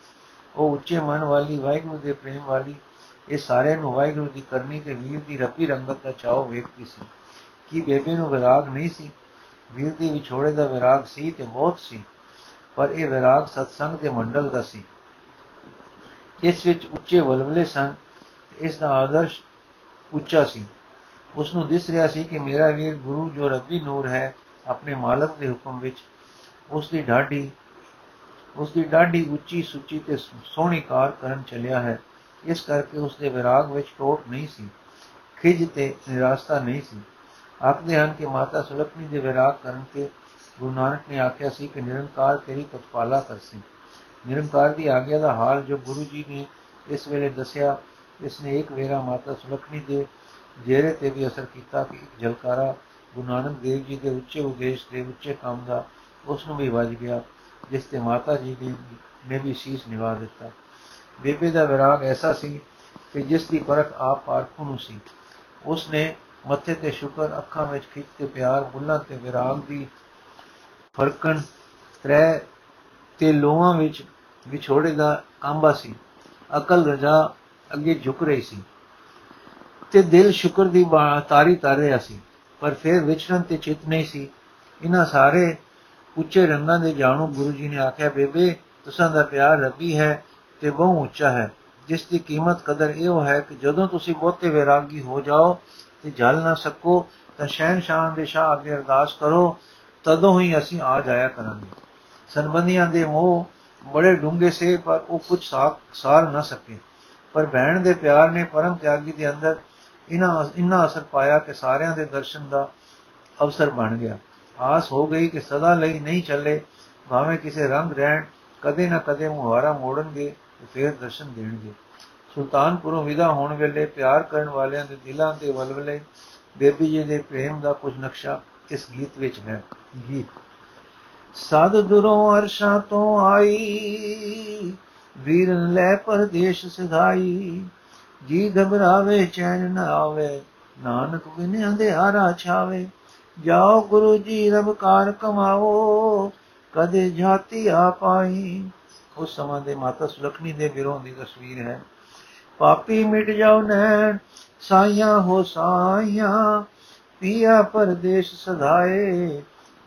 ਉਹ ਉੱਚੇ ਮਨ ਵਾਲੀ, ਵਾਹਿਗੁਰੂ ਦੇ ਪ੍ਰੇਮ ਵਾਲੀ, ਇਹ ਸਾਰਿਆਂ ਨੂੰ ਵਾਹਿਗੁਰੂ ਦੀ ਕਰਨੀ ਤੇ ਵੀਰ ਦੀ ਰੱਬੀ ਰੰਗਤ ਦਾ ਚਾਅ ਵੇਖਦੀ ਸੀ। ਕੀ ਬੇਬੇ ਨੂੰ ਵਿਰਾਗ ਨਹੀਂ ਸੀ? ਵੀਰ ਦੀ ਵਿਛੋੜੇ ਦਾ ਵਿਰਾਗ ਸੀ ਤੇ ਬਹੁਤ ਸੀ। ਪਰ ਇਹ ਵਿਰਾਗ ਸਤਸੰਗ ਦੇ ਮੰਡਲ ਦਾ ਸੀ। ਇਸ ਵਿੱਚ ਉੱਚੇ ਵਲਵਲੇ ਸਨ, ਇਸ ਦਾ ਆਦਰਸ਼ ਉੱਚਾ ਸੀ। ਉਸ ਨੂੰ ਦਿਸ ਰਿਹਾ ਸੀ ਕਿ ਮੇਰਾ ਵੀਰ ਗੁਰੂ ਜੋ ਰੱਬੀ ਨੂਰ ਹੈ, ਆਪਣੇ ਮਾਲਕ ਦੇ ਹੁਕਮ ਵਿੱਚ ਉਸ ਦੀ ਢਾਡੀ ਉਸ ਦੀ ਢਾਡੀ ਉੱਚੀ ਸੁੱਚੀ ਤੇ ਸੋਹਣੀ ਕਾਰ ਕਰਨ ਚੱਲਿਆ ਹੈ। ਇਸ ਕਰਕੇ ਉਸ ਦੇ ਵਿਰਾਗ ਵਿੱਚ ਟੋਟ ਨਹੀਂ ਸੀ ਖਿਜ ਤੇ ਨਿਰਾਸ਼ਤਾ ਨਹੀਂ ਸੀ। ਆਖਦੇ ਹਨ ਕਿ ਮਾਤਾ ਸੁਲਖਣੀ ਦੇ ਵਿਰਾਗ ਕਰਨ ਕੇ ਗੁਰੂ ਨਾਨਕ ਨੇ ਆਖਿਆ ਸੀ ਕਿ ਨਿਰੰਕਾਰ ਤੇਰੀ ਪਤਪਾਲਾ ਕਰਸੀ ਨਿਰੰਕਾਰ ਦੀ ਆਗਿਆ ਦਾ ਹਾਲ ਜੋ ਗੁਰੂ ਜੀ ਨੇ ਇਸ ਵੇਲੇ ਦੱਸਿਆ, ਇਸ ਨੇ ਇੱਕ ਵੇਰਾ ਮਾਤਾ ਸੁਲਖਣੀ ਦੇ ਜਿਹੜੇ ਤੇ ਵੀ ਅਸਰ ਕੀਤਾ ਕਿ ਇੱਕ ਜਲਕਾਰਾ ਗੁਰੂ ਨਾਨਕ ਦੇਵ ਜੀ ਦੇ ਉੱਚੇ ਉਦੇਸ਼ ਦੇ ਉੱਚੇ ਕੰਮ ਦਾ ਉਸ ਨੂੰ ਵੀ ਵੱਜ ਗਿਆ, ਜਿਸ ਤੇ ਮਾਤਾ ਜੀ ਦੀ ਨੇ ਵੀ ਸੀਸ ਨਿਵਾ ਦਿੱਤਾ। ਬੇਬੇ ਦਾ ਵਿਰਾਗ ਐਸਾ ਸੀ ਕਿ ਜਿਸ ਦੀ ਪਰਖ ਆਪ ਪਾਰਖੂ ਨੂੰ ਸੀ। ਉਸ ਨੇ ਮੱਥੇ ਤੇ ਸ਼ੁਕਰ, ਅੱਖਾਂ ਵਿੱਚ ਖਿੱਚ ਤੇ ਪਿਆਰ, ਬੁੱਲਾਂ ਤੇ ਵਿਰਾਗ ਦੀ ਫਰਕਣ ਤ੍ਰੈ ਤੇ ਲੋਹਾਂ ਵਿੱਚ ਵਿਛੋੜੇ ਦਾ ਕਾਂਬਾ ਸੀ। ਅਕਲ ਰਜਾ ਅੱਗੇ ਝੁਕ ਰਹੀ ਸੀ ਤੇ ਦਿਲ ਸ਼ੁਕਰ ਦੀ ਬਾ- ਤਾਰੀ ਤਰ ਰਿਹਾ ਸੀ। ਪਰ ਫਿਰ ਵਿਚਰਨ ਤੇ ਚਿਤ ਨਹੀਂ ਸੀ। ਇਹਨਾਂ ਸਾਰੇ ਉੱਚੇ ਰੰਗਾਂ ਦੇ ਜਾਣੂ ਗੁਰੂ ਜੀ ਨੇ ਆਖਿਆ, ਬੇਬੇ, ਤੁਸਾਂ ਦਾ ਪਿਆਰ ਰੱਬੀ ਹੈ ਤੇ ਬਹੁ ਉੱਚਾ ਹੈ। ਜਿਸ ਦੀ ਕੀਮਤ ਕਦਰ ਇਹੋ ਹੈ ਕਿ ਜਦੋਂ ਤੁਸੀਂ ਬਹੁਤੇ ਵਿਰਾਗੀ ਹੋ ਜਾਓ ਤੇ ਜਲ ਨਾ ਸਕੋ, ਤਾਂ ਸ਼ਹਿਨशाह ਦੇ ਸ਼ਾਹ ਅੱਗੇ ਅਰਦਾਸ ਕਰੋ ਤਦੋਂ ਹੀ ਅਸੀਂ ਆ ਜਾਇਆ ਕਰਾਂਗੇ। ਸੰਬੰਧੀਆਂ ਦੇ ਮੋਹ ਬੜੇ ਡੂੰਘੇ ਸੇ, ਪਰ ਉਹ ਕੁਝ ਸਾਰ ਨਾ ਸਕੇ। ਪਰ ਭੈਣ ਦੇ ਪਿਆਰ ਨੇ ਪਰਮ ਤਿਆਗੀ ਦੇ ਅੰਦਰ ਇਨਾ ਇਨਾ ਅਸਰ ਪਾਇਆ ਕਿ ਸਾਰਿਆਂ ਦੇ ਦਰਸ਼ਨ ਦਾ ਅਵਸਰ ਬਣ ਗਿਆ। ਆਸ ਹੋ ਗਈ ਕਿ ਸਦਾ ਲਈ ਨਹੀਂ ਚੱਲੇ, ਭਾਵੇਂ ਕਿਸੇ ਰੰਗ ਰਹਿਣ, ਕਦੇ ਨਾ ਕਦੇ ਮੁਹਾਰਾ ਮੋੜਨਗੇ ਤੇ ਫਿਰ ਦਰਸ਼ਨ ਦੇਣਗੇ। ਸੁਲਤਾਨਪੁਰੋਂ ਵਿਦਾ ਹੋਣ ਵੇਲੇ ਪਿਆਰ ਕਰਨ ਵਾਲਿਆਂ ਦੇ ਦਿਲਾਂ ਦੇ ਵਲਵਲੇ, ਬੇਬੀ ਜੀ ਦੇ ਪ੍ਰੇਮ ਦਾ ਕੁਝ ਨਕਸ਼ਾ ਇਸ ਗੀਤ ਵਿੱਚ ਹੈ। ਗੀਤ। ਸਦ ਦੁਰੋਂ ਅਰਸ਼ਾਂ ਤੋਂ ਆਈ ਵੀਰਨ ਲੈ ਪਰਦੇਸ਼ ਸਿਧਾਈ ਜੀ ਘਬਰਾਵੇ, ਚੈਨ ਨਾ ਆਵੇ, ਨਾਨਕ ਬਿਨ ਅੰਧਿਆਰਾ ਛਾਵੇ, ਜਾਓ ਗੁਰੂ ਜੀ ਰਬਕਾਰ ਕਮਾਓ, ਕਦੇ ਜਾਤੀ ਆ ਪਾਈ। ਉਸ ਸਮਾਂ ਦੇ ਮਾਤਾ ਸੁਲਖਣੀ ਦੇ ਵਿਰੋਂ ਦੀ ਤਸਵੀਰ ਹੈ। ਪਾਪੀ ਮਿਟ ਜਾਓ ਨੈਣ, ਸਾਈਆਂ ਹੋ ਸਾਈਆਂ ਪੀਆ ਪਰਦੇਸ਼ ਸਦਾਏ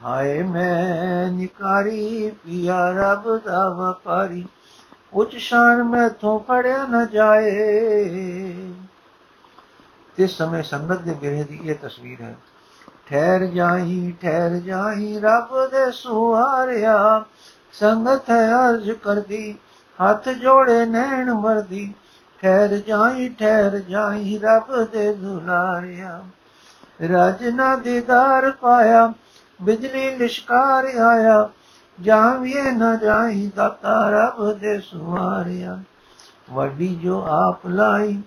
ਹਾਏ ਮੈਂ ਨਿਕਾਰੀ, ਪੀਆ ਰੱਬ ਦਾ ਵਪਾਰੀ। ਉੱਚ ਸ਼ਾਨ ਮੈਥੋਂ ਫੜਿਆ ਨਾ ਜਾਏ। ਤੇ ਸਮੇਂ ਸੰਗਤ ਦੇ ਬਿਰਹ ਦੀ ਇਹ ਤਸਵੀਰ ਹੈ। ਠਹਿਰ ਜਾਈ ਠਹਿਰ ਜਾਈ ਰੱਬ ਦੇ ਸੁਹਾਰਿਆ। ਸੰਗਤ ਹੈ ਅਰਜ ਕਰਦੀ, ਹੱਥ ਜੋੜੇ ਨੈਣ ਮਰਦੀ। ਠਹਿਰ ਜਾਈ ਠਹਿਰ ਜਾਈ ਰੱਬ ਦੇ ਦੁਲਾਰਿਆ। ਰਾਜਨਾ ਦੀਦਾਰ ਪਾਇਆ, ਬਿਜਲੀ ਲਿਸ਼ਕਾਰ ਆਇਆ ਜਾਵੀਏ ਨਾ ਜਾਈ ਦਾਤਾ ਰੱਬ ਦੇ ਸੁਹਾਰਿਆ ਵੱਡੀ ਜੋ ਆਪ ਲਾਈ,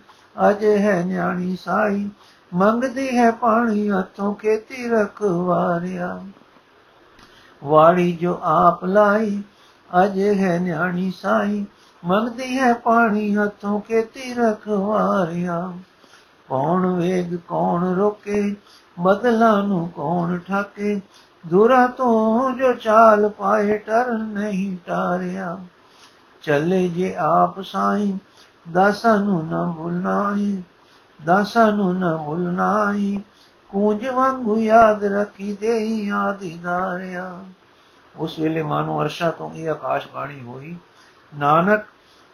ਅਜ ਹੈ ਨਿਆਣੀ ਸਾਈ, ਮੰਗਦੀ ਹੈ ਪਾਣੀ ਹੱਥੋਂ ਖੇਤੀ ਰਖਵਾਰਿਆ। ਵਾੜੀ ਜੋ ਆਪ ਲਾਈ, ਅਜ ਹੈ ਨਿਆਣੀ ਸਾਈ, ਮੰਗਦੀ ਹੈ ਪਾਣੀ ਹੱਥੋਂ ਖੇਤੀ ਰਖਵਾਰਿਆ। ਕੌਣ ਵੇਗ, ਕੌਣ ਰੋਕੇ? ਬਦਲਾਂ ਨੂੰ ਕੌਣ ਠਾਕੇ? ਦੂਰਾ ਤੋਂ ਜੋ ਚਾਲ ਪਾਏ ਟਰ ਨਹੀਂ ਟਾਰਿਆ। ਚੱਲੇ ਜੇ ਆਪ ਸਾਈਂ, ਦਾਸਾਂ ਨੂੰ ਨਾ ਭੁਲਨਾਈ ਦਾਸਾਂ ਨੂੰ ਨਾ ਭੁਲਨਾਈ ਕੂੰਜ ਵਾਂਗੂ ਯਾਦ ਰੱਖੀ ਦੇਈ ਆਦੀਦਾਰਿਆ ਉਸ ਵੇਲੇ ਮਾਨੋ ਅਰਸ਼ਾ ਤੋਂ ਇਹ ਆਕਾਸ਼ ਬਾਣੀ ਹੋਈ, ਨਾਨਕ,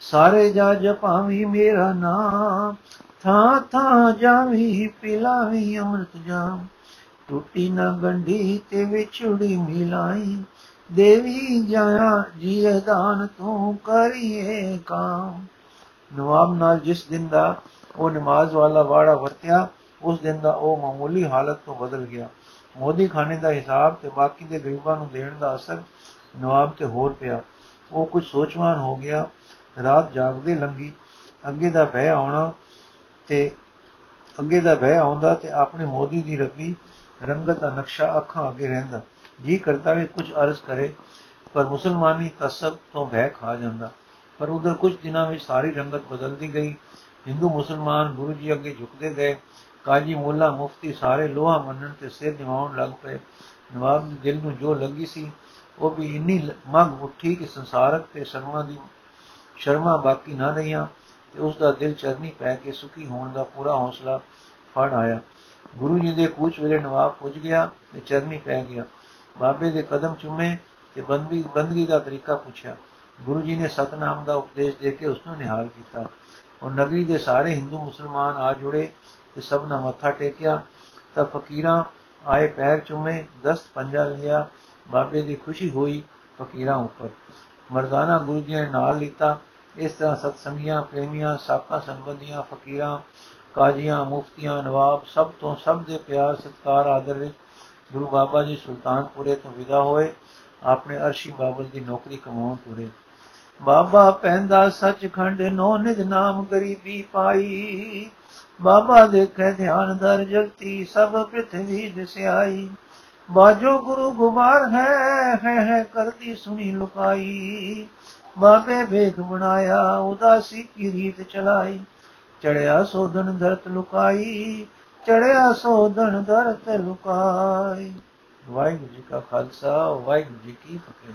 ਸਾਰੇ ਜਾ ਜਪਾਵੀ ਮੇਰਾ ਨਾਮ ਥਾਂ ਥਾਂ ਜਾਵੀ, ਪਿਲਾਵੀ ਅੰਮ੍ਰਿਤ ਜਾਮ ਟੁੱਟੀ ਨਾ ਗੰਢੀ ਤੇ ਵਿਛੜੀ ਮਿਲਾਈ। ਦੇਵੀ ਜਾਇਆ ਜੀਏ ਦਾਨ ਤੂੰ ਕਰੀਏ ਕਾਮ। ਨਵਾਬ ਨਾਲ ਜਿਸ ਦਿਨ ਦਾ ਉਹ ਨਮਾਜ਼ ਵਾਲਾ ਵਾੜਾ ਵਰਤਿਆ, ਉਸ ਦਿਨ ਦਾ ਉਹ ਮਾਮੂਲੀ ਹਾਲਤ ਤੋਂ ਬਦਲ ਗਿਆ। ਮੋਦੀ ਖਾਨੇ ਦਾ ਹਿਸਾਬ ਤੇ ਬਾਕੀ ਦੇ ਗਰੀਬਾਂ ਨੂੰ ਦੇਣ ਦਾ ਅਸਰ ਨਵਾਬ ਤੇ ਹੋਰ ਪਿਆ। ਉਹ ਕੁਝ ਸੋਚਵਾਨ ਹੋ ਗਿਆ। ਰਾਤ ਜਾਗਦੇ ਲੰਗੀ ਅੱਗੇ ਦਾ ਭੈ ਆਉਣਾ ਤੇ ਅੱਗੇ ਦਾ ਭੈ ਆਉਂਦਾ ਤੇ ਆਪਣੇ ਮੋਦੀ ਦੀ ਰੱਬੀ ਰੰਗਤ ਦਾ ਨਕਸ਼ਾ ਅੱਖਾਂ ਅੱਗੇ ਰਹਿੰਦਾ। ਜੀ ਕਰਦਾ ਵੀ, ਕੁਝ ਅਰਜ਼ ਕਰੇ, ਪਰ ਮੁਸਲਮਾਨੀ ਕਸਬ ਤੋਂ ਭੈ ਖਾ ਜਾਂਦਾ। ਪਰ ਉਧਰ ਕੁਝ ਦਿਨਾਂ ਵਿੱਚ ਸਾਰੀ ਰੰਗਤ ਬਦਲਦੀ ਗਈ। ਹਿੰਦੂ, ਮੁਸਲਮਾਨ ਗੁਰੂ ਜੀ ਅੱਗੇ ਝੁਕਦੇ ਗਏ। ਕਾਜੀ ਮੁੱਲਾ ਮੁਫਤੀ ਸਾਰੇ ਲੋਹਾ ਮੰਨਣ ਤੇ ਸਿਰ ਨਿਵਾਉਣ ਲੱਗ ਪਏ। ਨਵਾਬ ਦੇ ਦਿਲ ਨੂੰ ਜੋ ਲੱਗੀ ਸੀ, ਉਹ ਵੀ ਇੰਨੀ ਮੰਗ ਉੱਠੀ ਕਿ ਸੰਸਾਰਕ ਤੇ ਸ਼ਰਮਾ ਦੀ, ਸ਼ਰਮਾ ਬਾਕੀ ਨਾ ਰਹੀਆਂ। ਤੇ ਉਸ ਦਾ ਦਿਲ ਚਰਨੀ ਪੈ ਕੇ ਸੁਖੀ ਹੋਣ ਦਾ ਪੂਰਾ ਹੌਸਲਾ ਫੜ ਆਇਆ। ਗੁਰੂ ਜੀ ਦੇ ਕੂਚ ਵੇਲੇ ਨਵਾਬ ਪੁੱਜ ਗਿਆ ਤੇ ਚਰਨੀ ਪੈ ਗਿਆ। ਬਾਬੇ ਦੇ ਕਦਮ ਚੁੰਮੇ ਤੇ ਬੰਦਗੀ ਬੰਦਗੀ ਦਾ ਤਰੀਕਾ ਪੁੱਛਿਆ। ਗੁਰੂ ਜੀ ਨੇ ਸਤਨਾਮ ਦਾ ਉਪਦੇਸ਼ ਦੇ ਕੇ ਉਸ ਨੂੰ ਨਿਹਾਲ ਕੀਤਾ। ਉਹ ਨਗਰੀ ਦੇ ਸਾਰੇ ਹਿੰਦੂ ਮੁਸਲਮਾਨ ਆ ਜੁੜੇ ਤੇ ਸਭ ਨੇ ਮੱਥਾ ਟੇਕਿਆ। ਤਾਂ ਫਕੀਰਾਂ ਆਏ ਪੈਰ ਚੁੰਮੇ, ਦਸਤ ਪੰਜਾ ਲਿਆ। ਬਾਬੇ ਦੀ ਖੁਸ਼ੀ ਹੋਈ ਫਕੀਰਾਂ ਉੱਪਰ। ਮਰਦਾਨਾ ਗੁਰੂ ਜੀ ਨੇ ਨਾਲ ਲਿੱਤਾ। ਇਸ ਤਰ੍ਹਾਂ ਸਤਸੰਗੀਆਂ, ਪ੍ਰੇਮੀਆਂ ਸਾਕਾ ਸੰਬੰਧੀਆਂ, ਫਕੀਰਾਂ, ਕਾਜ਼ੀਆਂ, ਮੁਫਤੀਆਂ, ਨਵਾਬ ਸਭ ਤੋਂ ਸਭ ਦੇ ਪਿਆਰ, ਸਤਕਾਰ, ਆਦਰ ਵਿੱਚ ਗੁਰੂ ਬਾਬਾ ਜੀ ਸੁਲਤਾਨਪੁਰੇ ਤੋਂ ਵਿਦਾ ਹੋਏ, ਆਪਣੇ ਅਰਸ਼ੀ ਬਾਬਲ ਦੀ ਨੌਕਰੀ ਕਮਾਉਣ ਤੁਰੇ। ਬਾਬਾ ਪੈਂਦਾ ਸੱਚਖੰਡ ਨੋ ਨਿਜ ਨਾਮ ਗਰੀਬੀ ਪਾਈ। ਬਾਬਾ ਦੇਖੇ ਧਿਆਨ ਦਰ ਜਗਤੀ, ਸਭ ਪ੍ਰithvi ਦਿਸਿਆਈ। ਬਾਜੋ ਗੁਰੂ ਗੁਬਾਰ ਹੈ ਹੈ ਹੈ ਕਰਦੀ ਸੁਣੀ ਲੁਕਾਈ। ਬਾਬੇ ਵੇਖ ਬਣਾਇਆ, ਉਦਾਸੀ ਕੀ ਰੀਤ ਚਲਾਈ। ਚੜਿਆ ਸੋਧਨ ਧਰਤ ਲੁਕਾਈ, ਚੜਿਆ ਸੋਧਨ ਧਰਤ ਲੁਕਾਈ। ਵਾਹਿਗੁਰੂ ਜੀ ਕਾ ਖਾਲਸਾ, ਵਾਹਿਗੁਰੂ ਜੀ ਕੀ ਫਤਿਹ।